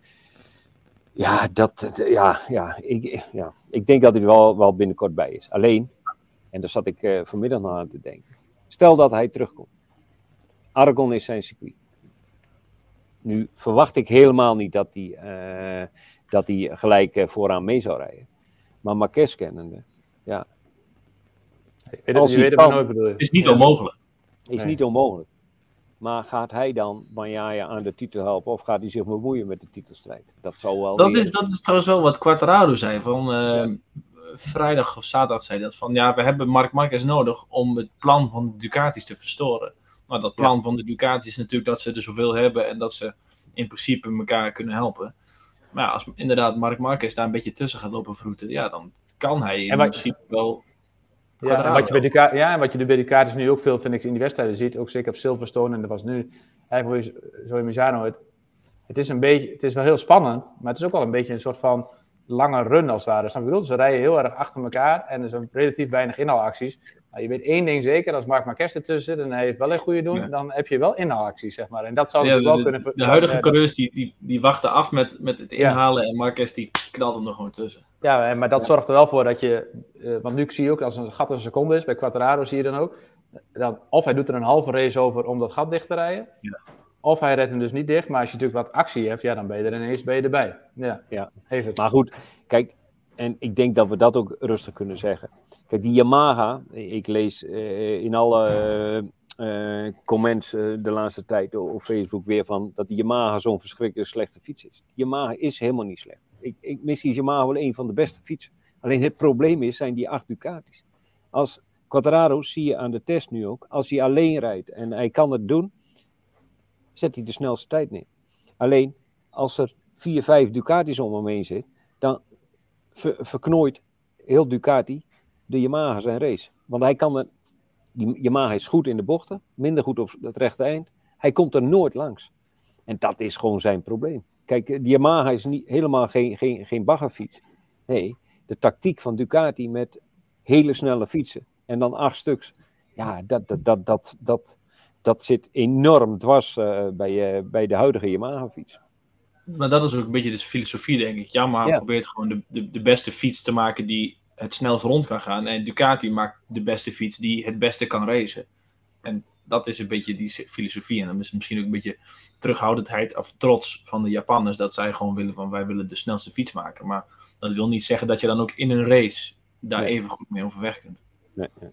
ja, dat, ja, ja, ik, ja, ik denk dat hij er wel, wel binnenkort bij is. Alleen, en daar zat ik uh, vanmiddag naar aan te denken. Stel dat hij terugkomt. Aragon is zijn circuit. Nu verwacht ik helemaal niet dat hij, dat hij gelijk vooraan mee zou rijden. Maar Marquez kennende, ja. Weet het, je weet het nooit bedoel je. Is niet onmogelijk. Is nee. niet onmogelijk. Maar gaat hij dan Banjaya aan de titel helpen of gaat hij zich bemoeien met de titelstrijd? Dat zou wel. Dat, is, dat is trouwens wel wat Quattararo zei. Van, uh, ja. Vrijdag of zaterdag zei dat. Van ja, we hebben Mark Marquez nodig om het plan van de Ducatis te verstoren. Maar dat plan ja. van de Ducatis is natuurlijk dat ze er zoveel hebben en dat ze in principe elkaar kunnen helpen. Maar ja, als inderdaad Mark Marquez daar een beetje tussen gaat lopen vroeten, ja, dan kan hij in principe wel. Ja, en wat je bij Ducati, ja, en wat je bij Ducatis nu ook veel, vind ik, in die wedstrijden ziet, ook zeker op Silverstone, en dat was nu, eigenlijk zo in Misano, het, het is een beetje, het is wel heel spannend, maar het is ook wel een beetje een soort van lange run als het ware. Snap je bedoel? Ze rijden heel erg achter elkaar en er zijn relatief weinig inhaalacties. Maar je weet één ding zeker, als Mark Marquez ertussen zit en hij heeft wel een goede doen, ja. dan heb je wel inhaalacties, zeg maar. En dat zou ja, wel de, kunnen... De huidige coureurs, die, die, die wachten af met, met het inhalen en Marquez die knalt hem er gewoon tussen. Ja, maar dat ja. zorgt er wel voor dat je, uh, want nu zie je ook als een gat een seconde is, bij Quattraro zie je dan ook, dan, of hij doet er een halve race over om dat gat dicht te rijden, ja. of hij redt hem dus niet dicht, maar als je natuurlijk wat actie hebt, ja, dan ben je er ineens ben je erbij. Ja, ja. Even. Maar goed, kijk, en ik denk dat we dat ook rustig kunnen zeggen. Kijk, die Yamaha, ik lees in alle comments de laatste tijd op Facebook weer van dat die Yamaha zo'n verschrikkelijk slechte fiets is. Die Yamaha is helemaal niet slecht. Ik, ik mis die Yamaha wel een van de beste fietsen. Alleen het probleem is, zijn die acht Ducatis. Als Quadraro zie je aan de test nu ook, als hij alleen rijdt en hij kan het doen, zet hij de snelste tijd neer. Alleen als er vier, vijf Ducatis om hem heen zit, dan verknooit heel Ducati de Yamaha zijn race. Want hij kan er, die Yamaha is goed in de bochten, minder goed op het rechte eind. Hij komt er nooit langs. En dat is gewoon zijn probleem. Kijk, die Yamaha is niet, helemaal geen, geen, geen baggerfiets. Nee, de tactiek van Ducati met hele snelle fietsen en dan acht stuks. Ja, dat, dat, dat, dat, dat, dat zit enorm dwars uh, bij, uh, bij de huidige Yamaha-fiets. Maar dat is ook een beetje de filosofie, denk ik. Yamaha ja. probeert gewoon de, de, de beste fiets te maken die het snelst rond kan gaan. En Ducati maakt de beste fiets die het beste kan racen. En dat is een beetje die filosofie. En dan is misschien ook een beetje terughoudendheid of trots van de Japanners. Dat zij gewoon willen van wij willen de snelste fiets maken. Maar dat wil niet zeggen dat je dan ook in een race daar nee. even goed mee overweg kunt. Nee, nee.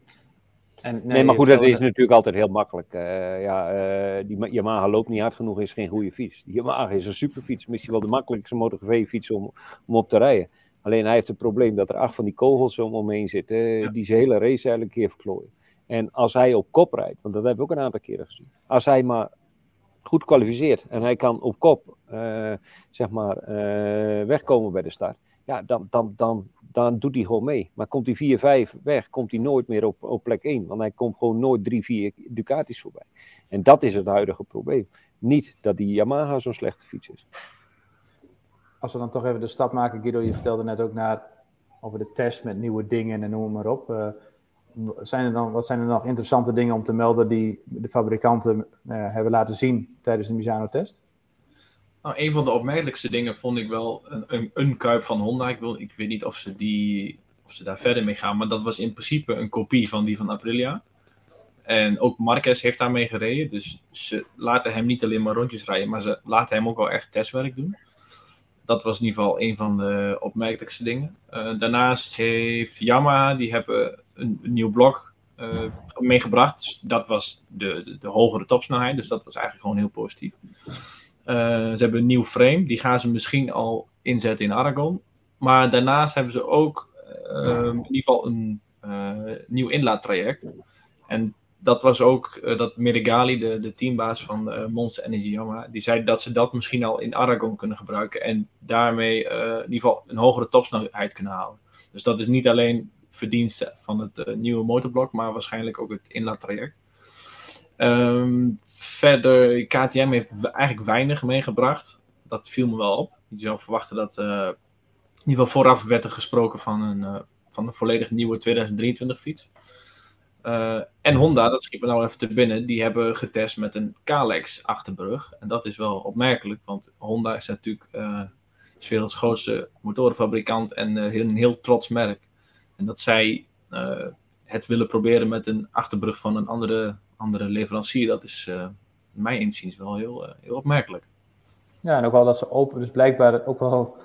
En, nee, nee, maar goed, dat is natuurlijk altijd heel makkelijk. Uh, ja, uh, die Yamaha loopt niet hard genoeg, is geen goede fiets. Die Yamaha is een superfiets, misschien wel de makkelijkste MotoGP-fiets om, om op te rijden. Alleen hij heeft het probleem dat er acht van die kogels om omheen zitten, uh, ja. die zijn hele race eigenlijk een keer verklooien. En als hij op kop rijdt, want dat hebben we ook een aantal keren gezien. Als hij maar goed kwalificeert en hij kan op kop, zeg maar, wegkomen bij de start ja, dan, dan, dan, dan doet hij gewoon mee. Maar komt hij 4-5 weg, komt hij nooit meer op, op plek 1. Want hij komt gewoon nooit 3, 4 Ducatis voorbij. En dat is het huidige probleem. Niet dat die Yamaha zo'n slechte fiets is. Als we dan toch even de stap maken, Guido, je vertelde net ook naar, over de test met nieuwe dingen en noem maar op. Uh, zijn er dan, wat zijn er nog interessante dingen om te melden die de fabrikanten uh, hebben laten zien tijdens de Misano-test? Nou, een van de opmerkelijkste dingen vond ik wel een, een, een kuip van Honda. Ik, wil, ik weet niet of ze, die, of ze daar verder mee gaan, maar dat was in principe een kopie van die van Aprilia. En ook Marquez heeft daarmee gereden. Dus ze laten hem niet alleen maar rondjes rijden, maar ze laten hem ook wel echt testwerk doen. Dat was in ieder geval een van de opmerkelijkste dingen. Uh, daarnaast heeft Yamaha, die hebben een, nieuw blok uh, meegebracht. Dus dat was de, de, hogere topsnelheid, dus dat was eigenlijk gewoon heel positief. Uh, ze hebben een nieuw frame, die gaan ze misschien al inzetten in Aragon. Maar daarnaast hebben ze ook uh, in ieder geval een uh, nieuw inlaattraject. En dat was ook dat Merigali, de, de teambaas van Monster Energy Yamaha, die zei dat ze dat misschien al in Aragon kunnen gebruiken. En daarmee in ieder geval een hogere topsnelheid kunnen halen. Dus dat is niet alleen verdienste van het nieuwe motorblok, maar waarschijnlijk ook het inlaattraject. Um, verder, KTM heeft eigenlijk weinig meegebracht. Dat viel me wel op. Je zou verwachten dat, uh, in ieder geval vooraf werd er gesproken van een, uh, van een volledig nieuwe 2023 fiets. Uh, en Honda, dat schiet me nou even te binnen, die hebben getest met een Kalex achterbrug. En dat is wel opmerkelijk, want Honda is natuurlijk uh, is werelds grootste motorenfabrikant en een heel trots merk. En dat zij het willen proberen met een achterbrug van een andere andere leverancier, dat is uh, mijn inziens wel heel, uh, heel opmerkelijk. Ja, en ook wel dat ze open, dus blijkbaar ook wel,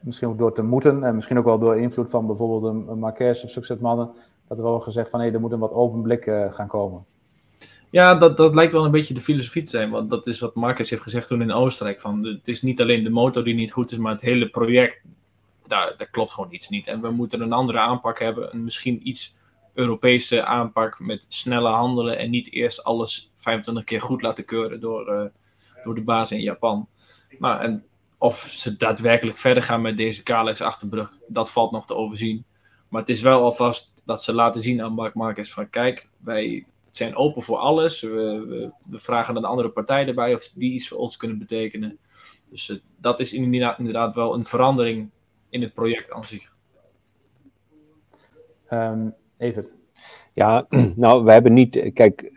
misschien ook door te moeten, en misschien ook wel door invloed van bijvoorbeeld een, Marquez of succesmannen, dat er wel gezegd van hé, hey, er moet een wat open blik uh, gaan komen. Ja, dat, dat lijkt wel een beetje de filosofie te zijn, want dat is wat Marcus heeft gezegd toen in Oostenrijk. Van, het is niet alleen de motor die niet goed is, maar het hele project, daar, daar klopt gewoon iets niet. En we moeten een andere aanpak hebben, en misschien iets Europese aanpak met snelle handelen en niet eerst alles 25 keer goed laten keuren door, uh, door de baas in Japan. Maar en of ze daadwerkelijk verder gaan met deze Kalex achterbrug, dat valt nog te overzien. Maar het is wel alvast dat ze laten zien aan Mark Marquez van kijk, wij zijn open voor alles. We, we, we vragen een andere partij erbij of die iets voor ons kunnen betekenen. Dus uh, dat is inderdaad, inderdaad wel een verandering in het project aan zich. Um, Ja, [CLEARS THROAT] nou, we hebben niet. Kijk, uh,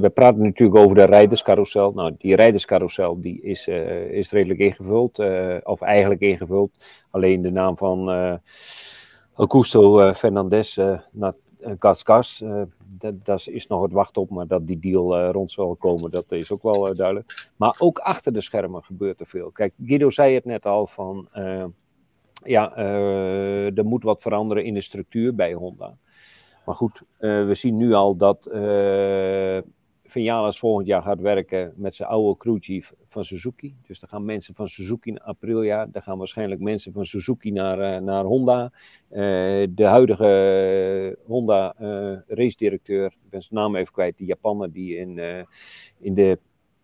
we praten natuurlijk over de rijderscarousel. Nou, die rijderscarousel die is, uh, is redelijk ingevuld, uh, of eigenlijk ingevuld. Alleen de naam van Augusto Fernandez naar Cascas, dat, is nog het wachten op, maar dat die deal rond zal komen, dat is ook wel duidelijk. Maar ook achter de schermen gebeurt er veel. Kijk, Guido zei het net al van ja, er moet wat veranderen in de structuur bij Honda. Maar goed, uh, we zien nu al dat uh, Vinales volgend jaar gaat werken met zijn oude crewchief van Suzuki. Dus dan gaan mensen van Suzuki naar Aprilia. Dan gaan waarschijnlijk mensen van Suzuki naar, naar Honda. de huidige Honda race directeur, ik ben zijn naam even kwijt, die Japaner die in, in, de,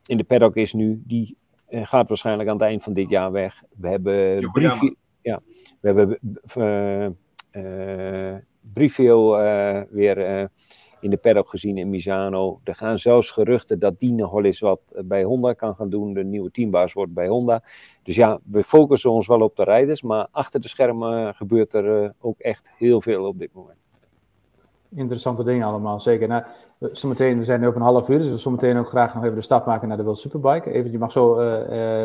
in de paddock is nu, die gaat waarschijnlijk aan het eind van dit jaar weg. We hebben briefje, ja, we hebben uh, weer uh, in de paddock gezien in Misano. Er gaan zelfs geruchten dat die eens wat bij Honda kan gaan doen. De nieuwe teambaas wordt bij Honda. Dus ja, we focussen ons wel op de rijders. Maar achter de schermen gebeurt er ook echt heel veel op dit moment. Interessante dingen allemaal, zeker. Nou, zometeen, we zijn nu op een half uur, dus we zometeen ook graag nog even de stap maken naar de World Superbike. Even, je mag zo,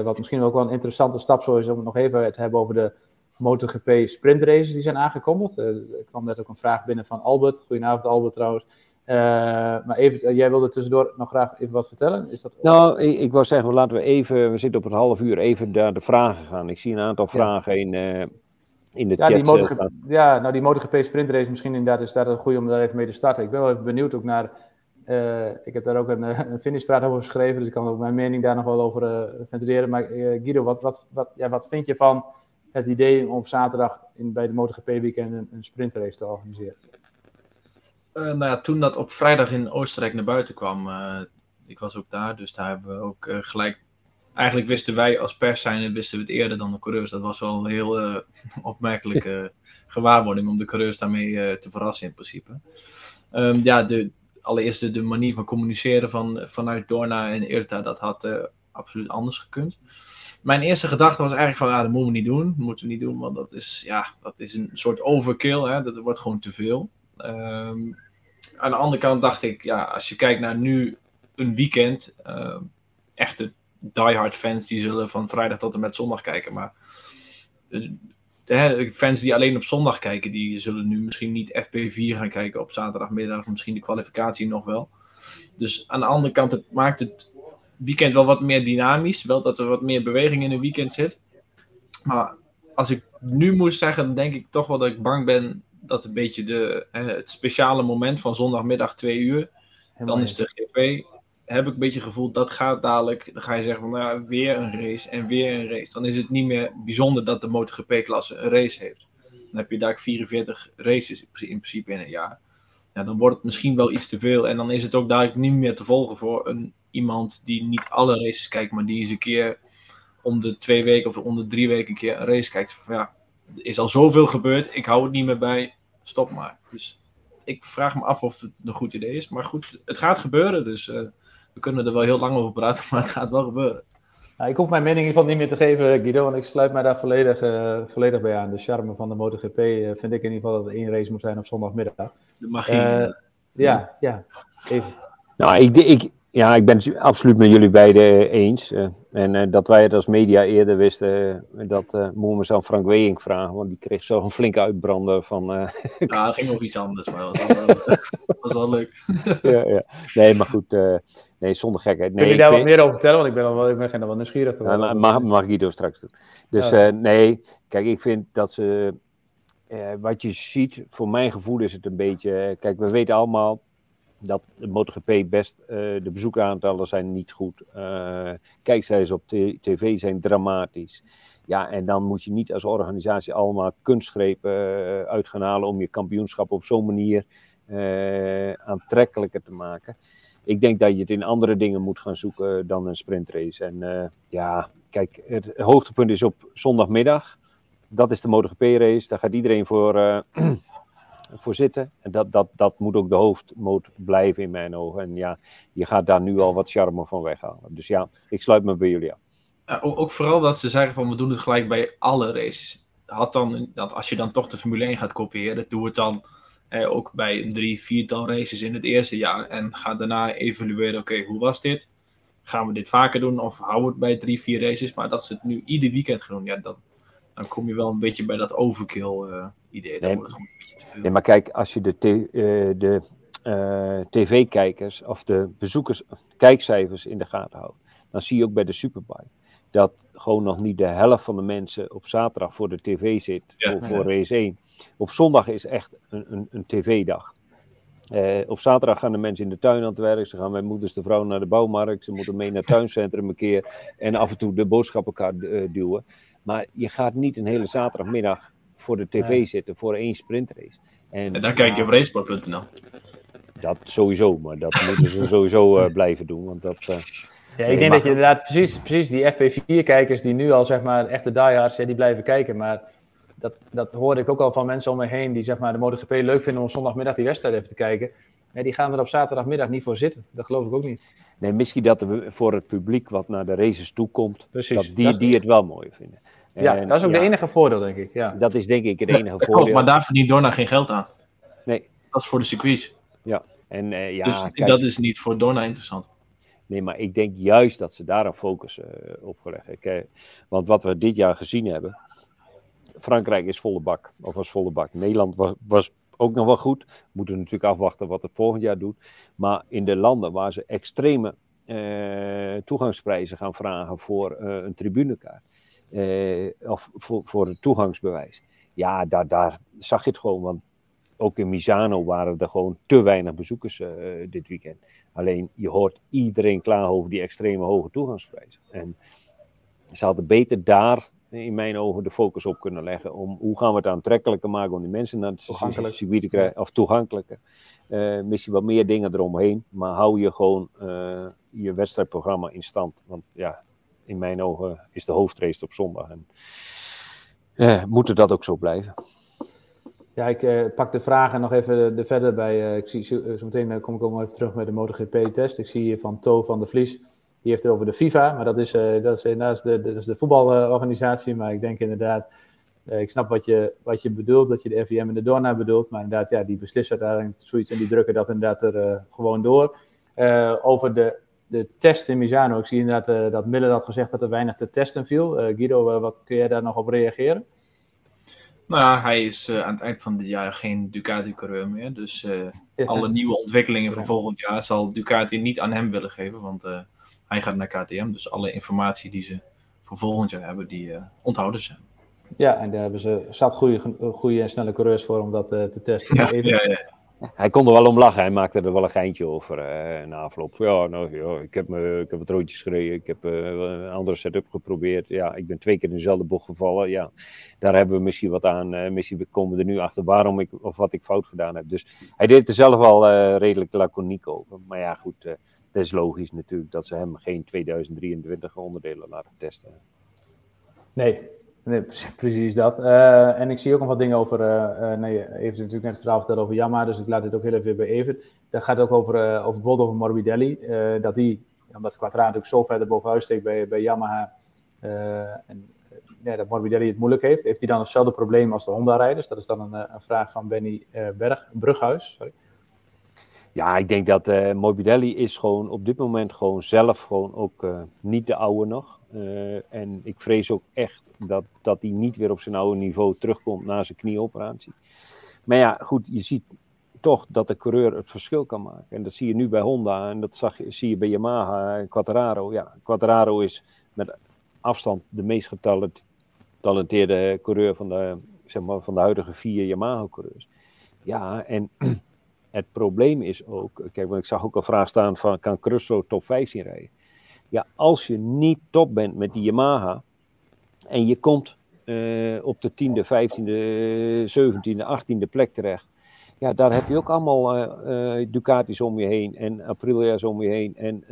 wat misschien ook wel een interessante stap zo is, om nog even te hebben over de MotoGP sprintraces die zijn aangekondigd. Uh, er kwam net ook een vraag binnen van Albert. Goedenavond Albert trouwens. Uh, maar even, uh, jij wilde tussendoor nog graag even wat vertellen? Is dat... Nou, ik, ik wou zeggen, laten we even, we zitten op het half uur, even naar de vragen gaan. Ik zie een aantal vragen in, in de ja, chat. Die MotoGP, ja, nou die MotoGP sprintrace misschien inderdaad is daar een goede om daar even mee te starten. Ik ben wel even benieuwd ook naar, ik heb daar ook een, een finishpraat over geschreven, dus ik kan ook mijn mening daar nog wel over ventileren. Maar Guido, wat, wat, wat, ja, wat vind je van het idee om op zaterdag in, bij de MotoGP weekend een, een sprintrace te organiseren? Uh, nou ja, toen dat op vrijdag in Oostenrijk naar buiten kwam, uh, ik was ook daar, dus daar hebben we ook uh, gelijk. Eigenlijk wisten wij als pers zijn, wisten we het eerder dan de coureurs. Dat was wel een heel [LAUGHS] opmerkelijke [LAUGHS] gewaarwording om de coureurs daarmee te verrassen in principe. Um, ja, de, allereerst de, de, manier van communiceren van, vanuit Dorna en Irta, dat had absoluut anders gekund mijn eerste gedachte was eigenlijk van, ja, dat moeten we niet doen. Dat moeten we niet doen, want dat is, ja, dat is een soort overkill. Hè? Dat wordt gewoon te veel. Um, aan de andere kant dacht ik, ja, als je kijkt naar nu een weekend, uh, echte diehard fans die zullen van vrijdag tot en met zondag kijken. Maar uh, fans die alleen op zondag kijken, die zullen nu misschien niet FP4 gaan kijken op zaterdagmiddag, misschien de kwalificatie nog wel. Dus aan de andere kant, het maakt het weekend wel wat meer dynamisch. Wel dat er wat meer beweging in een weekend zit. Maar als ik nu moet zeggen, dan denk ik toch wel dat ik bang ben dat een beetje de, het speciale moment van zondagmiddag twee uur, dan is de GP, heb ik een beetje het gevoel dat gaat dadelijk, dan ga je zeggen van nou, weer een race en weer een race. Dan is het niet meer bijzonder dat de MotoGP-klasse een race heeft. Dan heb je daar 44 races in principe in een jaar. Ja, dan wordt het misschien wel iets te veel en dan is het ook dadelijk niet meer te volgen voor een iemand die niet alle races kijkt, maar die eens een keer om de twee weken of om de drie weken een keer een race kijkt. Van, ja, er is al zoveel gebeurd, ik hou het niet meer bij, stop maar. Dus ik vraag me af of het een goed idee is. Maar goed, het gaat gebeuren, dus uh, we kunnen er wel heel lang over praten, [LAUGHS] maar het gaat wel gebeuren. Nou, ik hoef mijn mening in ieder geval niet meer te geven, Guido, want ik sluit mij daar volledig, uh, volledig bij aan. De charme van de MotoGP uh, vind ik in ieder geval dat er één race moet zijn op zondagmiddag. De magie. ja, ja, even. Nou, ik, ik, ja, ik ben het absoluut met jullie beiden eens. Uh, en uh, dat wij het als media eerder wisten, uh, dat uh, moeten we zo Frank Weink vragen, want die kreeg zo een flinke uitbrander van... [LAUGHS] ja, dat ging over iets anders, maar dat was wel, [LAUGHS] was wel leuk. [LAUGHS] ja, ja. Nee, maar goed, nee, zonder gekheid. Nee, Kun je daar vind... wat meer over vertellen? Want ik ben, wel, ik ben wel nieuwsgierig. Ja, maar, mag, mag Guido straks doen. Dus ja. nee, kijk, ik vind dat ze... wat je ziet, voor mijn gevoel is het een beetje... Kijk, we weten allemaal dat de MotoGP best, uh, de bezoekeraantallen zijn niet goed. Uh, kijkcijfers op tv zijn dramatisch. Ja, en dan moet je niet als organisatie allemaal kunstgrepen uh, uit gaan halen om je kampioenschap op zo'n manier aantrekkelijker te maken. Ik denk dat je het in andere dingen moet gaan zoeken dan een sprintrace. En ja, kijk, het hoogtepunt is op zondagmiddag. Dat is de MotoGP-race. Daar gaat iedereen voor voor zitten. En dat, dat, dat moet ook de hoofdmoot blijven in mijn ogen. En ja, je gaat daar nu al wat charme van weghalen. Dus ja, ik sluit me bij jullie aan. Ja, ook vooral dat ze zeggen van we doen het gelijk bij alle races. Had dan, dat als je dan toch de Formule 1 gaat kopiëren, doe het dan eh, ook bij drie, viertal races in het eerste jaar. En ga daarna evalueren, oké, hoe was dit? Gaan we dit vaker doen of houden we het bij drie, vier races? Maar dat ze het nu ieder weekend gaan doen, ja, dan, dan kom je wel een beetje bij dat overkill uh, idee. Dan nee, wordt het gewoon een beetje te veel. Nee, maar kijk, als je de, uh, de uh, tv-kijkers of de bezoekers, kijkcijfers in de gaten houdt, dan zie je ook bij de Superbike dat gewoon nog niet de helft van de mensen op zaterdag voor de tv zit, voor, voor race 1. Op zondag is echt een, een, een tv-dag. Uh, op zaterdag gaan de mensen in de tuin aan het werk. Ze gaan met moeders de vrouw naar de bouwmarkt. Ze moeten mee naar het tuincentrum een keer. En af en toe de boodschappenkar uh, duwen. Maar je gaat niet een hele zaterdagmiddag voor de tv zitten voor één sprintrace. En, en dan kijk je op racesport.nl. Dat sowieso, maar dat moeten ze [LAUGHS] sowieso uh, blijven doen. Want dat, ja, ik denk dat je inderdaad precies, precies die FP4-kijkers die nu al zeg maar echte diehards, ja, die blijven kijken. Maar dat, dat hoorde ik ook al van mensen om me heen die zeg maar de MotoGP leuk vinden om zondagmiddag die wedstrijd even te kijken. Ja, die gaan er op zaterdagmiddag niet voor zitten. Dat geloof ik ook niet. Nee, misschien dat er voor het publiek wat naar de races toe komt, Precies, dat die, die het wel mooi vinden. Ja, en, dat is ook ja, de enige voordeel, denk ik. Ja. Dat is denk ik het enige voordeel. Maar daar verdient Dorna geen geld aan. Nee. Dat is voor de circuits. Ja. En, uh, ja, dus kijk, dat is niet voor Dorna interessant. Nee, maar ik denk juist dat ze daar een focus uh, op gelegd hebben. Want wat we dit jaar gezien hebben, Frankrijk is volle bak, of was volle bak. Nederland was, was ook nog wel goed. We moeten natuurlijk afwachten wat het volgend jaar doet. Maar in de landen waar ze extreme uh, toegangsprijzen gaan vragen voor uh, een tribunekaart. Uh, of voor, voor het toegangsbewijs. Ja, daar, daar zag je het gewoon. Want ook in Misano waren er gewoon te weinig bezoekers dit weekend. Alleen je hoort iedereen klaar over die extreme hoge toegangsprijzen. En ze hadden beter daar in mijn ogen de focus op kunnen leggen. Om hoe gaan we het aantrekkelijker maken om die mensen naar het circuit te krijgen, of toegankelijker. Uh, misschien wat meer dingen eromheen, maar hou je gewoon je wedstrijdprogramma in stand. Want ja, in mijn ogen is de hoofdrace op zondag. En uh, moet dat ook zo blijven. Ja, ik pak de vragen nog even er verder bij. ik zie zo, meteen kom ik ook nog even terug met de MotoGP-test. Ik zie hier van To van de Vlies. Die heeft het over de FIFA, maar dat is, uh, dat is, dat de, dat is de voetbalorganisatie. Maar ik denk inderdaad, uh, ik snap wat je, wat je bedoelt, dat je de FIM en de Dorna bedoelt. Maar inderdaad, ja, die beslissen uiteindelijk zoiets en die drukken dat inderdaad er uh, gewoon door. over de, de test in Misano, ik zie inderdaad dat Miller had gezegd dat er weinig te testen viel. Guido, wat kun jij daar nog op reageren? Nou ja, hij is aan het eind van dit jaar geen Ducati-coureur meer. Dus ja. alle nieuwe ontwikkelingen voor volgend jaar zal Ducati niet aan hem willen geven. Want hij gaat naar KTM. Dus alle informatie die ze voor volgend jaar hebben, die uh, onthouden ze. Ja, en daar hebben ze zat goede, goede en snelle coureurs voor om dat uh, te testen. Ja, Even... ja, ja. Hij kon er wel om lachen. Hij maakte er wel een geintje over uh, na afloop. Ja, nou, ja ik, heb me, ik heb wat roodjes gereden. Ik heb uh, een andere setup geprobeerd. Ja, ik ben twee keer in dezelfde bocht gevallen. Ja, daar hebben we misschien wat aan. Uh, misschien komen we er nu achter waarom ik, of wat ik fout gedaan heb. Dus hij deed er zelf al redelijk laconiek over. Maar ja, goed het is logisch natuurlijk dat ze hem geen 2023 onderdelen laten testen. Nee, nee [LAUGHS] precies dat. Uh, en ik zie ook nog wat dingen over. Uh, uh, nee, Evert natuurlijk net het verhaal vertellen over Yamaha, dus ik laat dit ook heel even bij Evert. Dat gaat ook over, over bijvoorbeeld over Morbidelli. dat die, omdat Quattra natuurlijk zo verder bovenuit steekt bij, bij Yamaha. en ja, dat Morbidelli het moeilijk heeft. Heeft hij dan hetzelfde probleem als de Honda-rijders? Dat is dan een, een vraag van Benny Berg, Brughuis. Sorry. Ja, ik denk dat uh, Morbidelli is gewoon op dit moment gewoon zelf gewoon ook uh, niet de oude nog. Uh, en ik vrees ook echt dat, dat hij niet weer op zijn oude niveau terugkomt na zijn knieoperatie. Maar ja, goed, je ziet toch dat de coureur het verschil kan maken. En dat zie je nu bij Honda en dat zag, zie je bij Yamaha en Quattararo. Ja, Quattararo is met afstand de meest getalenteerde coureur van de, zeg maar, van de huidige vier Yamaha-coureurs. Ja, en het probleem is ook, kijk, want ik zag ook een vraag staan van, kan Crusoe top 15 rijden? Ja, als je niet top bent met die Yamaha en je komt uh, op de 10e, 15e, 17e, 18e plek terecht, ja, daar heb je ook allemaal uh, Ducatis om je heen en Aprilia's om je heen en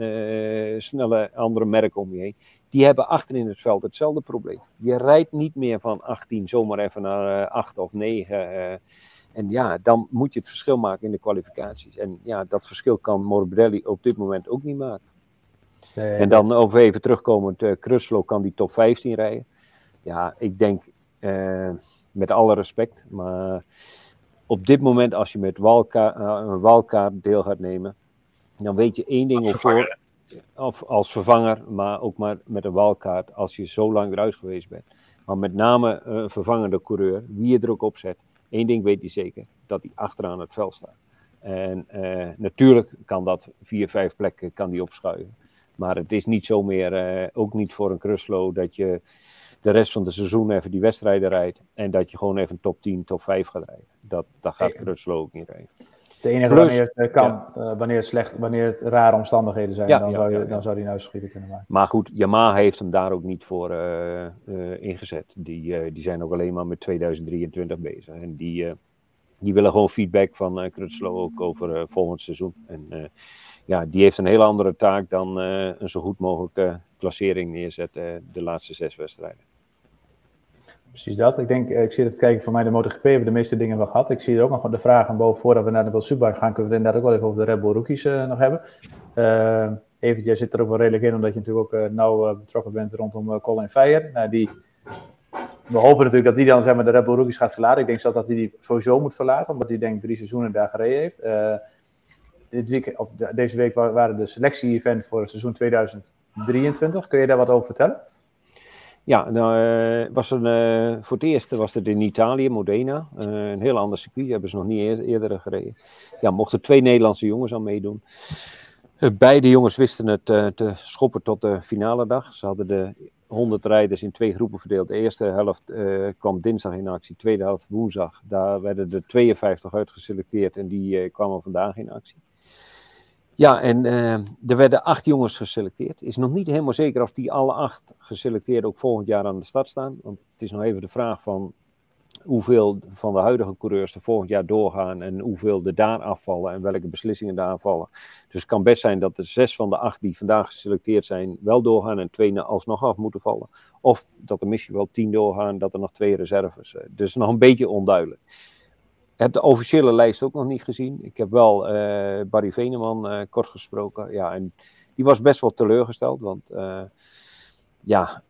snelle andere merken om je heen. Die hebben achter in het veld hetzelfde probleem. Je rijdt niet meer van 18 zomaar even naar 8 of 9. En ja, dan moet je het verschil maken in de kwalificaties. En ja, dat verschil kan Morbidelli op dit moment ook niet maken. Nee, en dan over even terugkomend, uh, Kruslo kan die top 15 rijden. Ja, ik denk, uh, met alle respect, maar op dit moment als je met Walka, uh, een Walkaart deel gaat nemen, dan weet je één ding voor, of als vervanger, maar ook maar met een Walkaart als je zo lang eruit geweest bent. Maar met name een vervangende coureur, wie je er ook op zet, Eén ding weet hij zeker, dat hij achteraan het veld staat. En uh, natuurlijk kan dat vier, vijf plekken kan die opschuiven. Maar het is niet zo meer, ook niet voor een Cruslo, dat je de rest van het seizoen even die wedstrijden rijdt. En dat je gewoon even top 10, top 5 gaat rijden. Dat, dat gaat Crutchlow ook niet rijden. Het enige wanneer het kan, wanneer, het slecht, wanneer het rare omstandigheden zijn, dan, zou je, dan zou hij nou schieten kunnen maken. Maar goed, Yamaha heeft hem daar ook niet voor uh, uh, ingezet. Die, die zijn ook alleen maar met 2023 bezig. En die, die willen gewoon feedback van Crutchlow ook over volgend seizoen. En ja, die heeft een hele andere taak dan een zo goed mogelijke klassering neerzetten de laatste zes wedstrijden. Precies dat. Ik denk, ik zit even te kijken, van mij de MotoGP hebben de meeste dingen wel gehad. Ik zie er ook nog de vragen boven, voordat we naar de World Superbike gaan, kunnen we het inderdaad ook wel even over de Red Bull Rookies uh, nog hebben. Uh, jij zit er ook wel redelijk in, omdat je natuurlijk ook uh, nauw betrokken bent rondom Colin Feijer. Nou, die, we hopen natuurlijk dat hij dan zeg maar, de Red Bull Rookies gaat verlaten. Ik denk zelf dat hij die sowieso moet verlaten, omdat hij denk drie seizoenen daar gereden heeft. dit week, of deze week waren de selectie-event voor het seizoen 2023. Kun je daar wat over vertellen? Ja, nou, uh, was een, uh, voor het eerst was het in Italië, Modena. Uh, een heel ander circuit, hebben ze nog niet eerder gereden. Ja, mochten twee Nederlandse jongens aan meedoen. beide jongens wisten het te schoppen tot de finale dag. Ze hadden de 100 rijders in twee groepen verdeeld. De eerste helft kwam dinsdag in actie, de tweede helft woensdag. Daar werden er 52 uitgeselecteerd en die kwamen vandaag in actie. Ja, en uh, er werden acht jongens geselecteerd. Is nog niet helemaal zeker of die alle acht geselecteerd ook volgend jaar aan de start staan. Want het is nog even de vraag van hoeveel van de huidige coureurs er volgend jaar doorgaan en hoeveel er daar afvallen en welke beslissingen daar vallen. Dus het kan best zijn dat de zes van de acht die vandaag geselecteerd zijn wel doorgaan en twee alsnog af moeten vallen. Of dat er misschien wel tien doorgaan, dat er nog twee reserves. Uh, dus nog een beetje onduidelijk heb de officiële lijst ook nog niet gezien. Ik heb wel uh, Barry Veneman uh, kort gesproken. Ja, en die was best wel teleurgesteld. Want uh, ja,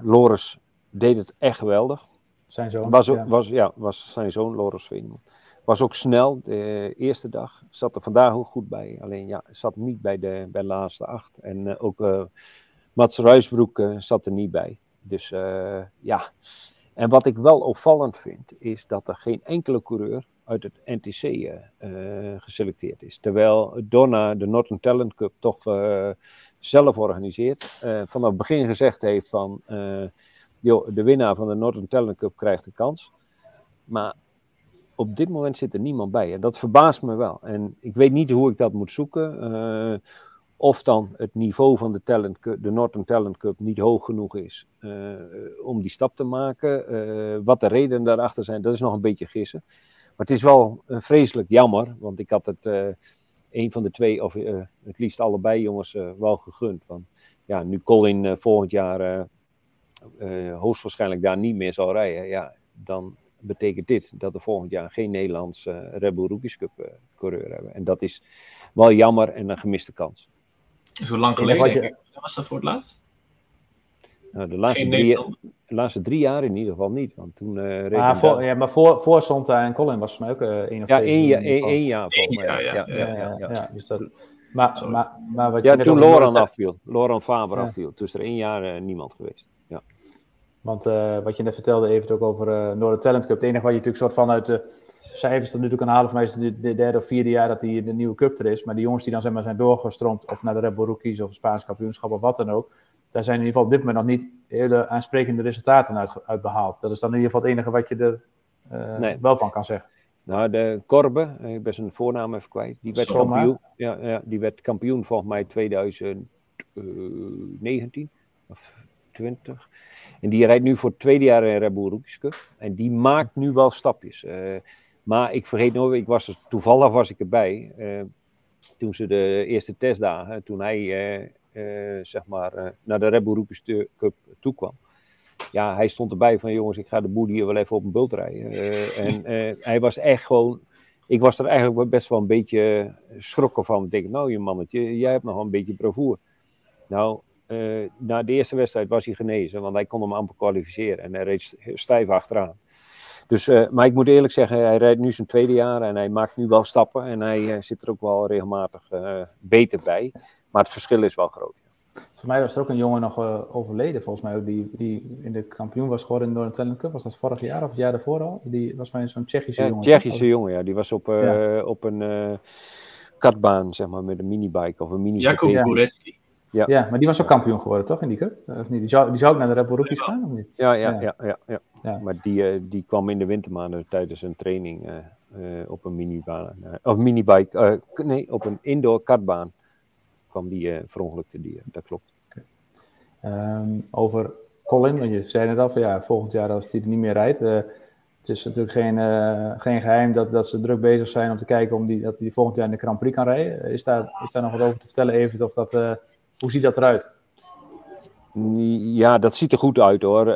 Loris deed het echt geweldig. Zijn zoon. Was, ook, ja. Was, ja, was zijn zoon, Loris Veneman. Was ook snel de eerste dag. Zat er vandaag ook goed bij. Alleen ja, zat niet bij de, bij de laatste acht. En ook Mats Ruisbroek zat er niet bij. Dus ja, en wat ik wel opvallend vind, is dat er geen enkele coureur uit het NTC uh, eh, geselecteerd is. Terwijl Donna de Northern Talent Cup toch uh, zelf organiseert. Vanaf het begin gezegd heeft van, joh, de winnaar van de Northern Talent Cup krijgt een kans. Maar op dit moment zit er niemand bij. En dat verbaast me wel. En ik weet niet hoe ik dat moet zoeken of dan het niveau van de, talent, de Northern Talent Cup niet hoog genoeg is uh, om die stap te maken. Uh, wat de redenen daarachter zijn, dat is nog een beetje gissen. Maar het is wel uh, vreselijk jammer, want ik had het een van de twee, of het liefst allebei jongens, wel gegund. Want ja, nu Colin volgend jaar hoogstwaarschijnlijk daar niet meer zal rijden, ja, dan betekent dit dat we volgend jaar geen Nederlands Red Bull Rookies Cup coureur hebben. En dat is wel jammer en een gemiste kans. Zo lang geleden, je... was dat voor het laatst? Nou, de, laatste drie, de laatste drie jaar in ieder geval niet. Want toen, uh, ah, voor, ja, maar voor, voor Sonta en Colin was het mij ook uh, één of ja, twee één, ja, één, jaar volgens mij. Ja, ja, ja, dus dat, maar, maar, maar wat ja, toen Loran afviel. Loran Faber afviel. Toen is er één jaar uh, niemand geweest. Ja. Want wat je net vertelde, even ook over uh, Noorden Talent Cup. Het enige wat je natuurlijk soort van uit de cijfers tot nu toe kan halen. Voor mij is het de derde of vierde jaar dat die de nieuwe cup er is. Maar die jongens die dan zeg maar, zijn doorgestroomd, of naar de Red Bull Rookies of Spaans kampioenschap of wat dan ook. Daar zijn in ieder geval op dit moment nog niet hele aansprekende resultaten uit, uit behaald. Dat is dan in ieder geval het enige wat je er uh, nee. wel van kan zeggen. Nou, de Korbe, ik ben zijn voornaam even kwijt, die werd, kampioen, ja, ja, die werd kampioen volgens mij 2019 of 20. En die rijdt nu voor het tweede jaar in Red Bull Rookies Cup. En die maakt nu wel stapjes. Uh, maar ik vergeet nooit, ik was er, toevallig was ik erbij. Uh, toen ze de eerste testdagen, toen hij uh, uh, zeg maar, naar de Red Bull Cup toe kwam. Ja, hij stond erbij van jongens, ik ga de boer hier wel even op een bult rijden. en [LAUGHS] hij was echt gewoon, ik was er eigenlijk best wel een beetje schrokken van. Ik denk, nou je mannetje, jij hebt nog wel een beetje bravoer. Nou, na de eerste wedstrijd was hij genezen, want hij kon hem amper kwalificeren. En hij reed stijf achteraan. Dus, uh, maar ik moet eerlijk zeggen, hij rijdt nu zijn tweede jaar en hij maakt nu wel stappen. En hij uh, zit er ook wel regelmatig uh, beter bij. Maar het verschil is wel groot. Voor mij was er ook een jongen nog overleden, volgens mij, die, die in de kampioen was geworden door een Talent Cup. Was dat vorig jaar of het jaar daarvoor al? Die was mij zo'n Tsjechische ja, jongen. Tsjechische jongen, ja. Die was op, ja. op een katbaan, zeg maar, met een minibike of een mini Jacob. Ja. ja, maar die was ook kampioen geworden, toch, in die cup? Of niet? Die, zou, die zou ook naar de Red Bull Rookies gaan, of niet? Ja, ja, ja. ja, ja, ja. Maar die, die kwam in de wintermaanden tijdens een training op een minibaan. of minibike, nee, op een indoor kartbaan kwam die verongelukte die, dat klopt. Um, over Colin, want je zei net al van ja, volgend jaar als hij er niet meer rijdt. Uh, het is natuurlijk geen, uh, geen geheim dat, dat ze druk bezig zijn om te kijken om die, dat hij volgend jaar in de Grand Prix kan rijden. Is daar, is daar nog wat over te vertellen, even? Of dat, uh, hoe ziet dat eruit? Ja, dat ziet er goed uit hoor.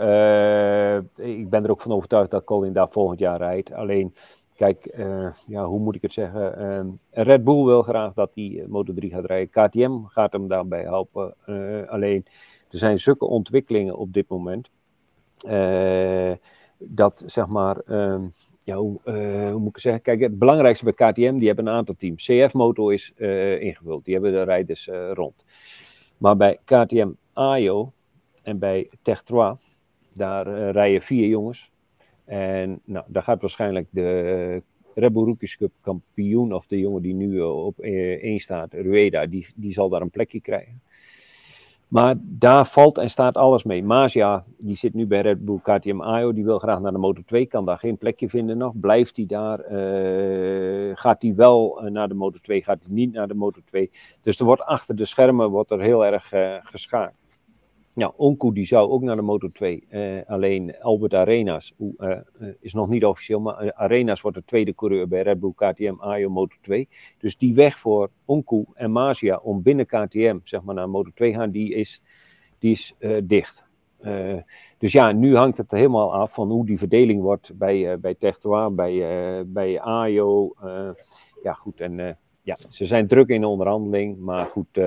ik ben er ook van overtuigd dat Colin daar volgend jaar rijdt. Alleen, kijk, ja, hoe moet ik het zeggen? Red Bull wil graag dat hij Moto3 gaat rijden. KTM gaat hem daarbij helpen. alleen, er zijn zulke ontwikkelingen op dit moment. Dat zeg maar. Uh, ja, hoe, hoe, moet ik zeggen? Kijk, het belangrijkste bij KTM, die hebben een aantal teams. CF-motor is uh, ingevuld, die hebben de rijders rond. Maar bij KTM AIO en bij Tech 3, daar rijden vier jongens. En nou, daar gaat waarschijnlijk de Red Bull Rookies Cup kampioen, of de jongen die nu op één staat, Rueda, die, die zal daar een plekje krijgen. Maar daar valt en staat alles mee. Mazia, die zit nu bij Red Bull KTM Ayo, die wil graag naar de Moto 2, kan daar geen plekje vinden nog. Blijft hij daar? Uh, gaat hij wel uh, naar de Moto 2? Gaat hij niet naar de Moto 2? Dus er wordt achter de schermen wordt er heel erg uh, geschaakt. Ja, Onku die zou ook naar de Moto 2. Uh, alleen Albert Arenas uh, uh, is nog niet officieel, maar Arenas wordt de tweede coureur bij Red Bull KTM AIO Moto 2. Dus die weg voor Onku en Mazia om binnen KTM zeg maar, naar Moto 2 gaan, die is, die is dicht. dus ja, nu hangt het helemaal af van hoe die verdeling wordt bij, bij Techtoir, bij, bij AIO. ja, goed. En ja, ze zijn druk in de onderhandeling, maar goed.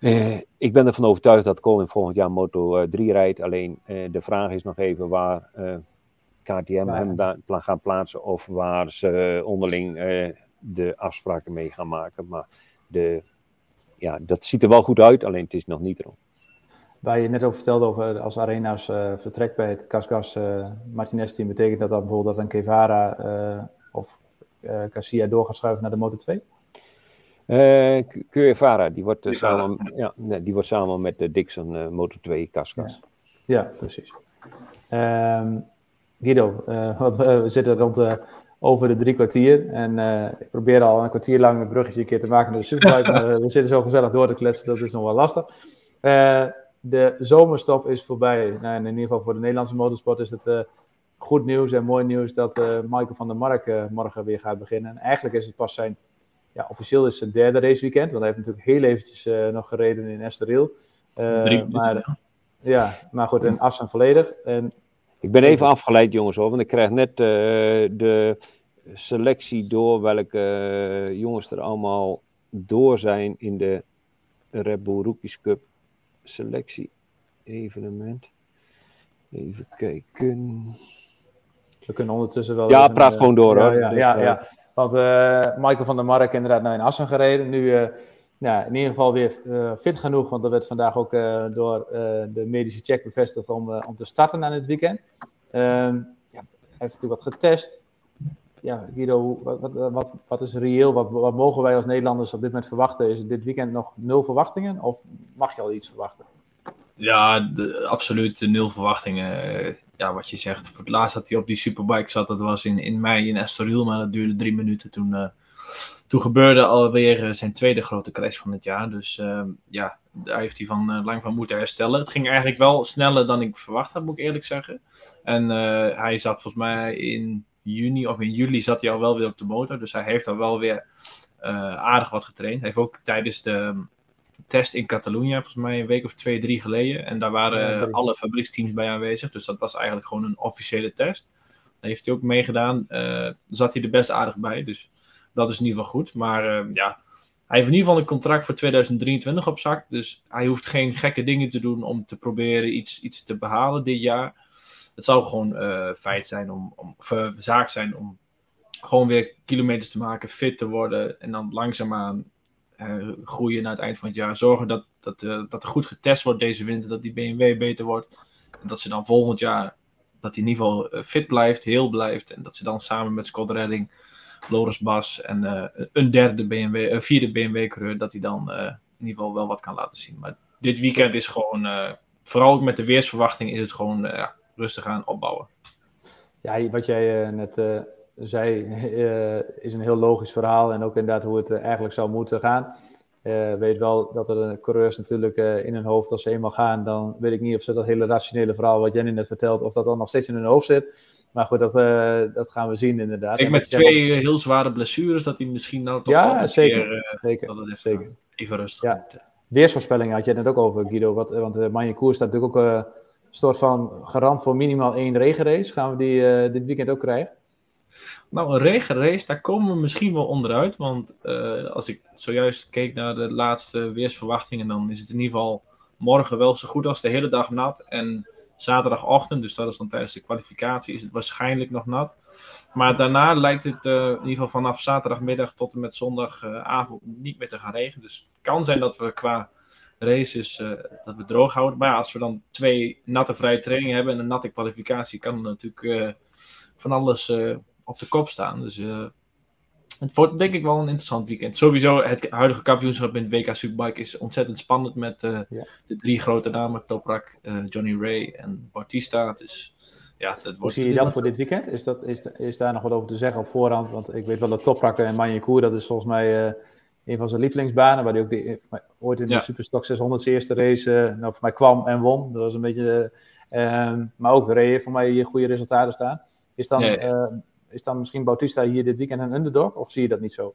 Uh, ik ben ervan overtuigd dat Colin volgend jaar Moto 3 uh, rijdt. Alleen uh, de vraag is nog even waar KTM hem daar gaan plaatsen of waar ze onderling de afspraken mee gaan maken. Maar de, ja, dat ziet er wel goed uit, alleen het is nog niet erom. Waar je net over vertelde over als Arena's vertrekt bij het Casgas Martinez team, betekent dat dan bijvoorbeeld dat een Kevara of Cassia door gaat schuiven naar de Moto 2? Uh, Cuevara, die wordt, uh, samen, ja, nee, die wordt samen met de Dixon uh, Motor 2 Cascas. Ja. ja, precies. Um, Guido, want, we zitten rond over de drie kwartier. En ik probeer al een kwartier lang een bruggetje een keer te maken naar de superbike. maar we [LAUGHS] zitten zo gezellig door te kletsen, dat is nog wel lastig. de zomerstop is voorbij. Nou, in ieder geval voor de Nederlandse motorsport is het goed nieuws en mooi nieuws dat Michael van der Mark morgen weer gaat beginnen. En eigenlijk is het pas zijn ja, officieel is het derde raceweekend, want hij heeft natuurlijk heel eventjes uh, nog gereden in Estoril. Uh, maar, ja, maar goed, in Assen volledig. En, ik ben even afgeleid, jongens, hoor, want ik krijg net uh, de selectie door welke jongens er allemaal door zijn in de Red Bull Rookies Cup selectie evenement. Even kijken. We kunnen ondertussen wel. Ja, praat gewoon door hoor. Ja, ja, ja, ja. Want uh, Michael van der Mark inderdaad naar in Assen gereden. Nu uh, ja, in ieder geval weer uh, fit genoeg, want dat werd vandaag ook door de medische check bevestigd om, om te starten aan het weekend. Ehm, ja, hij heeft natuurlijk wat getest. Ja, Guido, wat, wat, wat, is reëel? Wat, wat, mogen wij als Nederlanders op dit moment verwachten? Is dit weekend nog nul verwachtingen of mag je al iets verwachten? Ja, absoluut nul verwachtingen ja, wat je zegt, voor het laatst dat hij op die superbike zat, dat was in, in mei in Estoril, maar dat duurde drie minuten. Toen, uh, toen gebeurde alweer uh, zijn tweede grote crash van het jaar. Dus uh, ja, daar heeft hij van, uh, lang van moeten herstellen. Het ging eigenlijk wel sneller dan ik verwacht had, moet ik eerlijk zeggen. En hij zat volgens mij in juni of in juli zat hij al wel weer op de motor. Dus hij heeft al wel weer aardig wat getraind. Hij heeft ook tijdens de test in Catalonië, volgens mij een week of twee, drie geleden. En daar waren alle fabrieksteams bij aanwezig. Dus dat was eigenlijk gewoon een officiële test. Daar heeft hij ook meegedaan. Uh, zat hij er best aardig bij. Dus dat is in ieder geval goed. Maar uh, ja, hij heeft in ieder geval een contract voor 2023 op zak. Dus hij hoeft geen gekke dingen te doen om te proberen iets, iets te behalen dit jaar. Het zou gewoon uh, feit zijn om, om of, zaak zijn om gewoon weer kilometers te maken, fit te worden. En dan langzaamaan groeien naar het eind van het jaar. Zorgen dat, dat, uh, dat er goed getest wordt deze winter, dat die BMW beter wordt. En dat ze dan volgend jaar, dat hij in ieder geval uh, fit blijft, heel blijft. En dat ze dan samen met Scott Redding, Loris Bas en een derde BMW, vierde BMW-coureur, dat hij dan in ieder geval wel wat kan laten zien. Maar dit weekend is gewoon, vooral ook met de weersverwachting, is het gewoon rustig aan opbouwen. Ja, wat jij net zei, is een heel logisch verhaal. En ook inderdaad hoe het eigenlijk zou moeten gaan. Uh, weet wel dat er coureurs natuurlijk uh, in hun hoofd, als ze eenmaal gaan, dan weet ik niet of ze dat hele rationele verhaal wat Jenny net vertelt, of dat dan nog steeds in hun hoofd zit. Maar goed, dat, uh, dat gaan we zien inderdaad. Met twee heel zware blessures, dat hij misschien nou toch ja, zeker, keer, zeker, dat even, zeker. even rustig ja. Weersvoorspellingen had je het net ook over, Guido. Wat, want uh, Manje Koers staat natuurlijk ook een soort van garant voor minimaal één regenrace. Gaan we die dit weekend ook krijgen? Nou, een regenrace, daar komen we misschien wel onderuit. Want uh, als ik zojuist keek naar de laatste weersverwachtingen, dan is het in ieder geval morgen wel zo goed als de hele dag nat. En zaterdagochtend, dus dat is dan tijdens de kwalificatie, is het waarschijnlijk nog nat. Maar daarna lijkt het uh, in ieder geval vanaf zaterdagmiddag tot en met zondagavond niet meer te gaan regenen. Dus het kan zijn dat we qua races uh, dat we droog houden. Maar ja, als we dan twee natte vrije trainingen hebben en een natte kwalificatie, kan natuurlijk van alles op de kop staan. Dus uh, het wordt denk ik wel een interessant weekend. Sowieso, het huidige kampioenschap in het WK Superbike is ontzettend spannend met uh, ja. de drie grote namen, Toprak, uh, Johnny Ray en Bautista. Dus ja, dat wordt Hoe zie je dat voor dit weekend? Is, dat, is, is daar nog wat over te zeggen op voorhand? Want ik weet wel dat Toprak en Manjekoer, dat is volgens mij een van zijn lievelingsbanen, waar hij ook de, ooit in de ja. Superstock 600 eerste race nou, voor mij kwam en won. Dat was een beetje, maar ook Ray voor mij hier goede resultaten staan. Is dan, ja, is dan misschien Bautista hier dit weekend een underdog? Of zie je dat niet zo?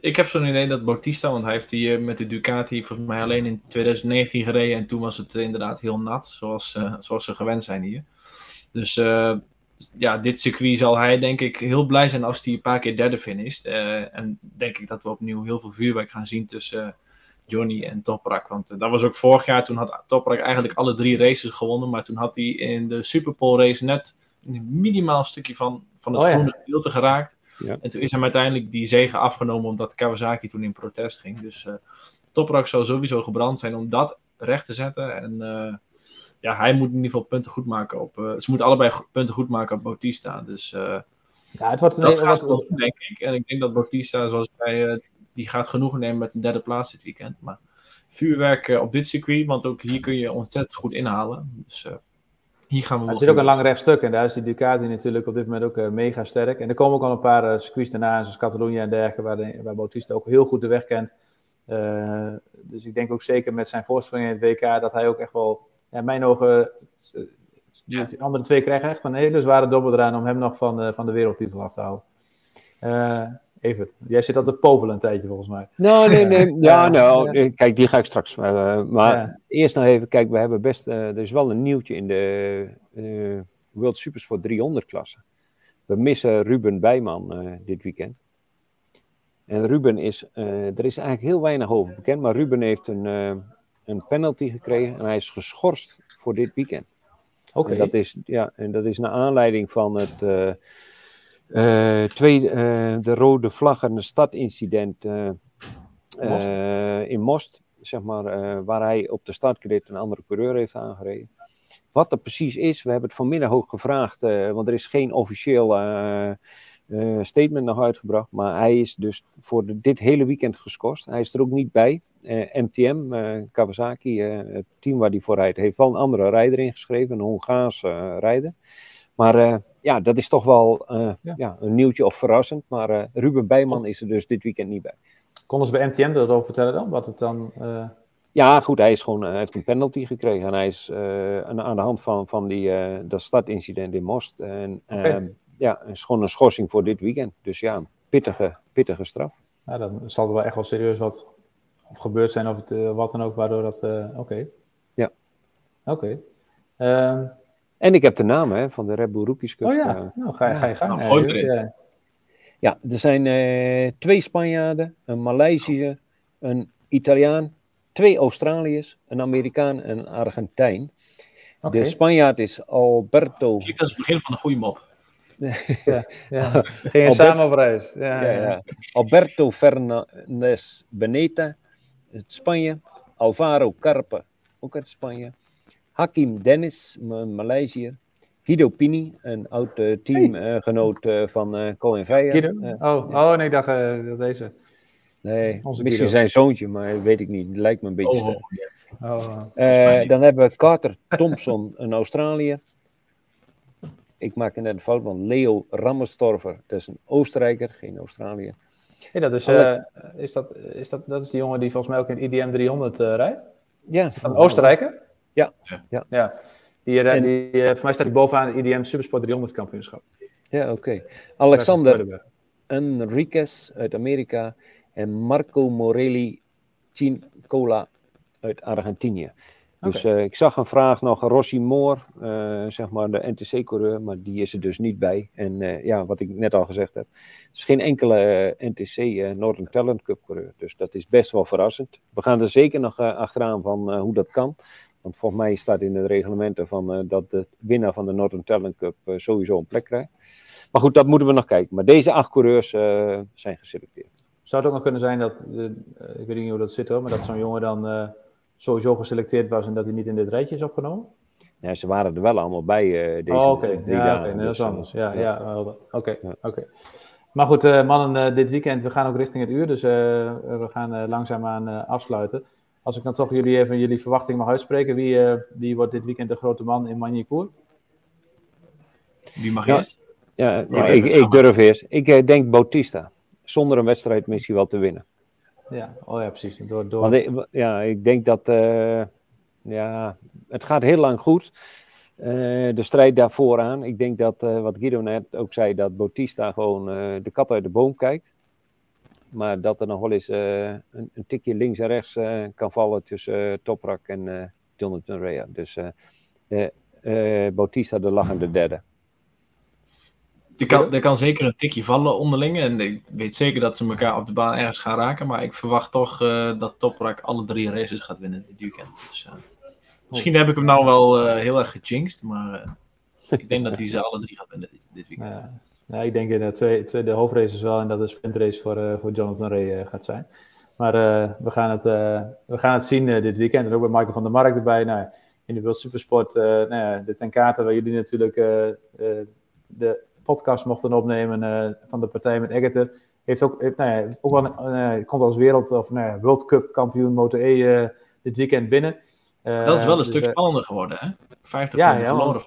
Ik heb zo'n idee dat Bautista, want hij heeft die met de Ducati volgens mij alleen in 2019 gereden. En toen was het inderdaad heel nat, zoals, uh, zoals ze gewend zijn hier. Dus ja, dit circuit zal hij denk ik heel blij zijn als hij een paar keer derde finisht. En denk ik dat we opnieuw heel veel vuurwerk gaan zien tussen Johnny en Toprak. Want dat was ook vorig jaar, toen had Toprak eigenlijk alle drie races gewonnen. Maar toen had hij in de Superpole race net een minimaal stukje van van het oh, groene gedeelte geraakt. Ja. En toen is hem uiteindelijk die zegen afgenomen omdat Kawasaki toen in protest ging. Dus uh, Toprak zou sowieso gebrand zijn om dat recht te zetten. En uh, ja, hij moet in ieder geval punten goed maken op. Uh, ze moeten allebei punten goed maken op Bautista. Dus ja, het wordt een dat gaat goed, denk ik. En ik denk dat Bautista, zoals wij, die gaat genoegen nemen met een derde plaats dit weekend. Maar vuurwerk op dit circuit, want ook hier kun je ontzettend goed inhalen. Dus hier gaan we er zit ook een lang rechtstuk en daar is die Ducati natuurlijk op dit moment ook uh, mega sterk. En er komen ook al een paar uh, circuits daarna, zoals Catalonië en dergelijke, waar, de, waar Bautista ook heel goed de weg kent. Uh, dus ik denk ook zeker met zijn voorsprong in het WK dat hij ook echt wel, ja, in mijn ogen, ja. de andere twee krijgen echt een hele zware dobbel eraan om hem nog van, van de wereldtitel af te houden. Evert, jij zit al te povelen een tijdje volgens mij. Nou, nee, nee. [LAUGHS] Ja, nou, kijk, die ga ik straks. Uh, maar ja. eerst nog even, kijk, we hebben best, uh, er is wel een nieuwtje in de uh, World Supersport 300 klasse. We missen Ruben Bijman dit weekend. En Ruben is, er is eigenlijk heel weinig over bekend, maar Ruben heeft een, een penalty gekregen en hij is geschorst voor dit weekend. Oké. Okay. Dat is, ja, en dat is naar aanleiding van het uh, twee, uh, de rode vlag en de stadincident Most. in Most, zeg maar, waar hij op de startcredit een andere coureur heeft aangereden. Wat er precies is, we hebben het vanmiddag ook gevraagd, want er is geen officieel statement nog uitgebracht, maar hij is dus voor de, dit hele weekend geschorst. Hij is er ook niet bij. MTM, Kawasaki, het team waar hij voor rijdt, heeft wel een andere rijder ingeschreven, een Hongaarse rijder. Maar ja, dat is toch wel uh, ja. ja. een nieuwtje of verrassend. Maar uh, Ruben Bijman is er dus dit weekend niet bij. Konden ze bij MTM erover vertellen dan? Wat het dan... Ja, goed, hij, is gewoon, hij heeft een penalty gekregen. En hij is aan, aan, de hand van, van die, dat startincident in Most. En okay. Ehm, ja, is gewoon een schorsing voor dit weekend. Dus ja, een pittige, pittige straf. Ja, dan zal er wel echt wel serieus wat of gebeurd zijn of het, wat dan ook, waardoor dat... Oké. Okay. Ja. Oké. Okay. En ik heb de naam hè, van de Red Bull Rookies Cup. Oh ja, uh, nou ga, ga je gang. Nou, ja. ja, er zijn uh, twee Spanjaarden, een Maleisiër, een Italiaan, twee Australiërs, een Amerikaan en een Argentijn. Okay. De Spanjaard is Alberto. Klinkt als het begin van een goede mop. [LAUGHS] ja, ja. Ging je samen op reis. Ja, ja, ja. Alberto Fernandez Beneta, uit Spanje. Alvaro Carpe, ook uit Spanje. Hakim Dennis, Maleisië. Guido Pini, een oud uh, teamgenoot hey. uh, van Colin. Guido? oh, oh nee, ik dacht deze. Nee, Onze misschien Guido. zijn zoontje, maar weet ik niet. Lijkt me een beetje Oh, sterk. Oh, Eh, dan hebben we Carter Thompson, [LAUGHS] een Australiër. Ik maakte net een fout, want Leo Rammerstorfer, dat is een Oostenrijker, geen Australiër. hey, dat is, eh, is, dat, is dat, dat is die jongen die volgens mij ook in IDM 300 eh, rijdt? Ja, Een Oostenrijker? Ja. Ja. ja. Die, eh, En- die, eh, voor mij staat hij bovenaan het IDM Supersport 300 kampioenschap. Ja, oké. Alexander Enriquez uit Amerika en Marco Morelli Cincola uit Argentinië. Dus eh, ik zag een vraag nog, Rossi Moor, eh, zeg maar de NTC-coureur, maar die is er dus niet bij. En eh, ja, wat ik net al gezegd heb, het is geen enkele NTC eh, Northern Talent Cup coureur. Dus dat is best wel verrassend. We gaan er zeker nog achteraan van hoe dat kan. Want volgens mij staat in het reglement van eh, dat de winnaar van de Northern Talent Cup eh, sowieso een plek krijgt. Maar goed, dat moeten we nog kijken. Maar deze acht coureurs eh, zijn geselecteerd. Zou het ook nog kunnen zijn dat, ik weet niet hoe dat zit hoor, maar dat zo'n jongen dan sowieso geselecteerd was en dat hij niet in dit rijtje is opgenomen? Ja, ze waren er wel allemaal bij deze oh, oké. Ja, dagen. oké. Nee, dat is Dus, anders. Ja, ja. Oké, oké. Maar goed, mannen, dit weekend, we gaan ook richting het uur, dus we gaan langzaamaan afsluiten. Als ik dan toch jullie even jullie verwachting mag uitspreken, wie, eh, wie wordt dit weekend de grote man in Magny-Cours? Wie mag Ja. eerst? Ja, nou, Ja, ik, ik durf eerst. Ik eh, denk Bautista. Zonder een wedstrijd misschien wel te winnen. Ja, oh ja, precies. Door, door... Want ik, ja, ik denk dat. eh, ja, het gaat heel lang goed. Eh, de strijd daar vooraan. Ik denk dat, eh, wat Guido net ook zei, dat Bautista gewoon eh, de kat uit de boom kijkt. Maar dat er nog wel eens eh, een, een tikje links en rechts eh, kan vallen tussen eh, Toprak en eh, Jonathan Rea. Dus eh, eh, eh, Bautista de lachende derde. Er kan, er kan zeker een tikje vallen onderling. En ik weet zeker dat ze elkaar op de baan ergens gaan raken. Maar ik verwacht toch eh, dat Toprak alle drie races gaat winnen dit weekend. Dus, eh, misschien heb ik hem nou wel eh, heel erg gejinxed. Maar eh, ik denk dat hij ze alle drie gaat winnen dit, dit weekend. Ja, ik denk in de, twee, twee, de hoofdraces wel en dat de sprintrace voor, eh, voor Jonathan Ray eh, gaat zijn. Maar eh, we, gaan het, eh, we gaan het zien eh, dit weekend. En ook met Michael van der Mark erbij. Nou, in de World Supersport, eh, nou ja, de waar jullie natuurlijk eh, eh, de podcast mochten opnemen eh, van de partij met Egerter. Heeft ook, heeft, nou ja, ook wel een, eh, komt als wereld of nou ja, World Cup kampioen Moto E eh, dit weekend binnen. Eh, dat is wel een dus, stuk eh, spannender geworden, hè? 50 Ja, punten ja, verloren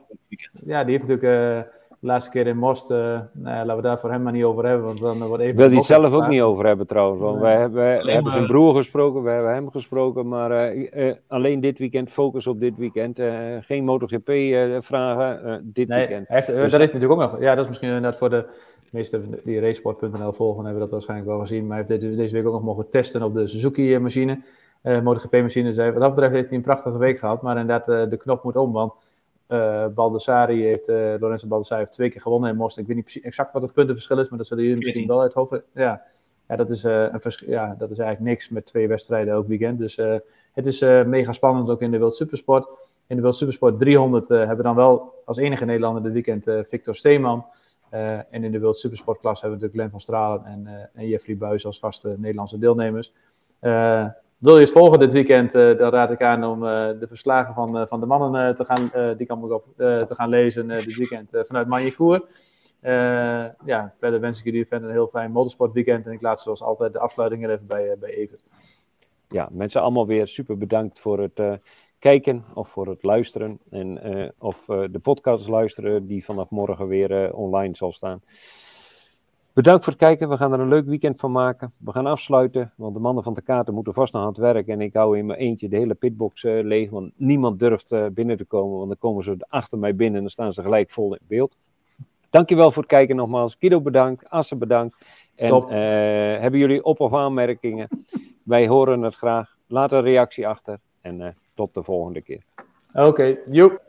ja, die heeft natuurlijk eh, de laatste keer in Most. eh, nou ja, laten we daar voor hem maar niet over hebben. Want dan wordt even wil die bok zelf ook niet over hebben trouwens. Want Nee. wij hebben, wij hebben zijn broer gesproken, we hebben hem gesproken. Maar eh, eh, alleen dit weekend, focus op dit weekend. eh, geen MotoGP eh, vragen eh, dit Nee, weekend. hij heeft, Dus- dat heeft hij natuurlijk ook nog. Ja, dat is misschien inderdaad voor de meesten die racesport.nl volgen, hebben dat waarschijnlijk wel gezien. Maar hij heeft dit- deze week ook nog mogen testen op de Suzuki-machine. eh MotoGP-machine. Dus hij- wat dat betreft heeft hij een prachtige week gehad. Maar inderdaad, eh, de knop moet om. Want Baldassari heeft, eh Lorenzo Baldassari heeft twee keer gewonnen in Most. Ik weet niet precies exact wat het puntenverschil is, maar dat zullen jullie misschien 14. wel uit hoofd. Ja, ja, dat is, eh, een vers- ja, dat is eigenlijk niks met twee wedstrijden elk weekend. Dus het is mega spannend ook in de World Supersport. In de World Supersport 300 eh, hebben we dan wel als enige Nederlander dit weekend Victor Steeman. En in de World Supersport klas hebben we natuurlijk Glenn van Stralen en, en Jeffrey Buis als vaste Nederlandse deelnemers. Wil je het volgen dit weekend, eh, dan raad ik aan om eh, de verslagen van, eh, van de mannen te, gaan, die kan ik op, te gaan lezen dit weekend vanuit Magny-Cours. Eh, ja, verder wens ik jullie verder een heel fijn motorsport weekend. En ik laat zoals altijd de afsluiting er even bij, bij Evert. Ja, mensen allemaal weer super bedankt voor het kijken of voor het luisteren. En, of de podcast luisteren die vanaf morgen weer online zal staan. Bedankt voor het kijken. We gaan er een leuk weekend van maken. We gaan afsluiten, want de mannen van de kaarten moeten vast nog aan het werk. En ik hou in mijn eentje de hele pitbox eh, leeg, want niemand durft eh, binnen te komen. Want dan komen ze achter mij binnen en dan staan ze gelijk vol in beeld. Dankjewel voor het kijken nogmaals. Guido bedankt, Asse bedankt. En eh, hebben jullie op- of aanmerkingen? [LAUGHS] Wij horen het graag. Laat een reactie achter en tot de volgende keer. Oké, joep.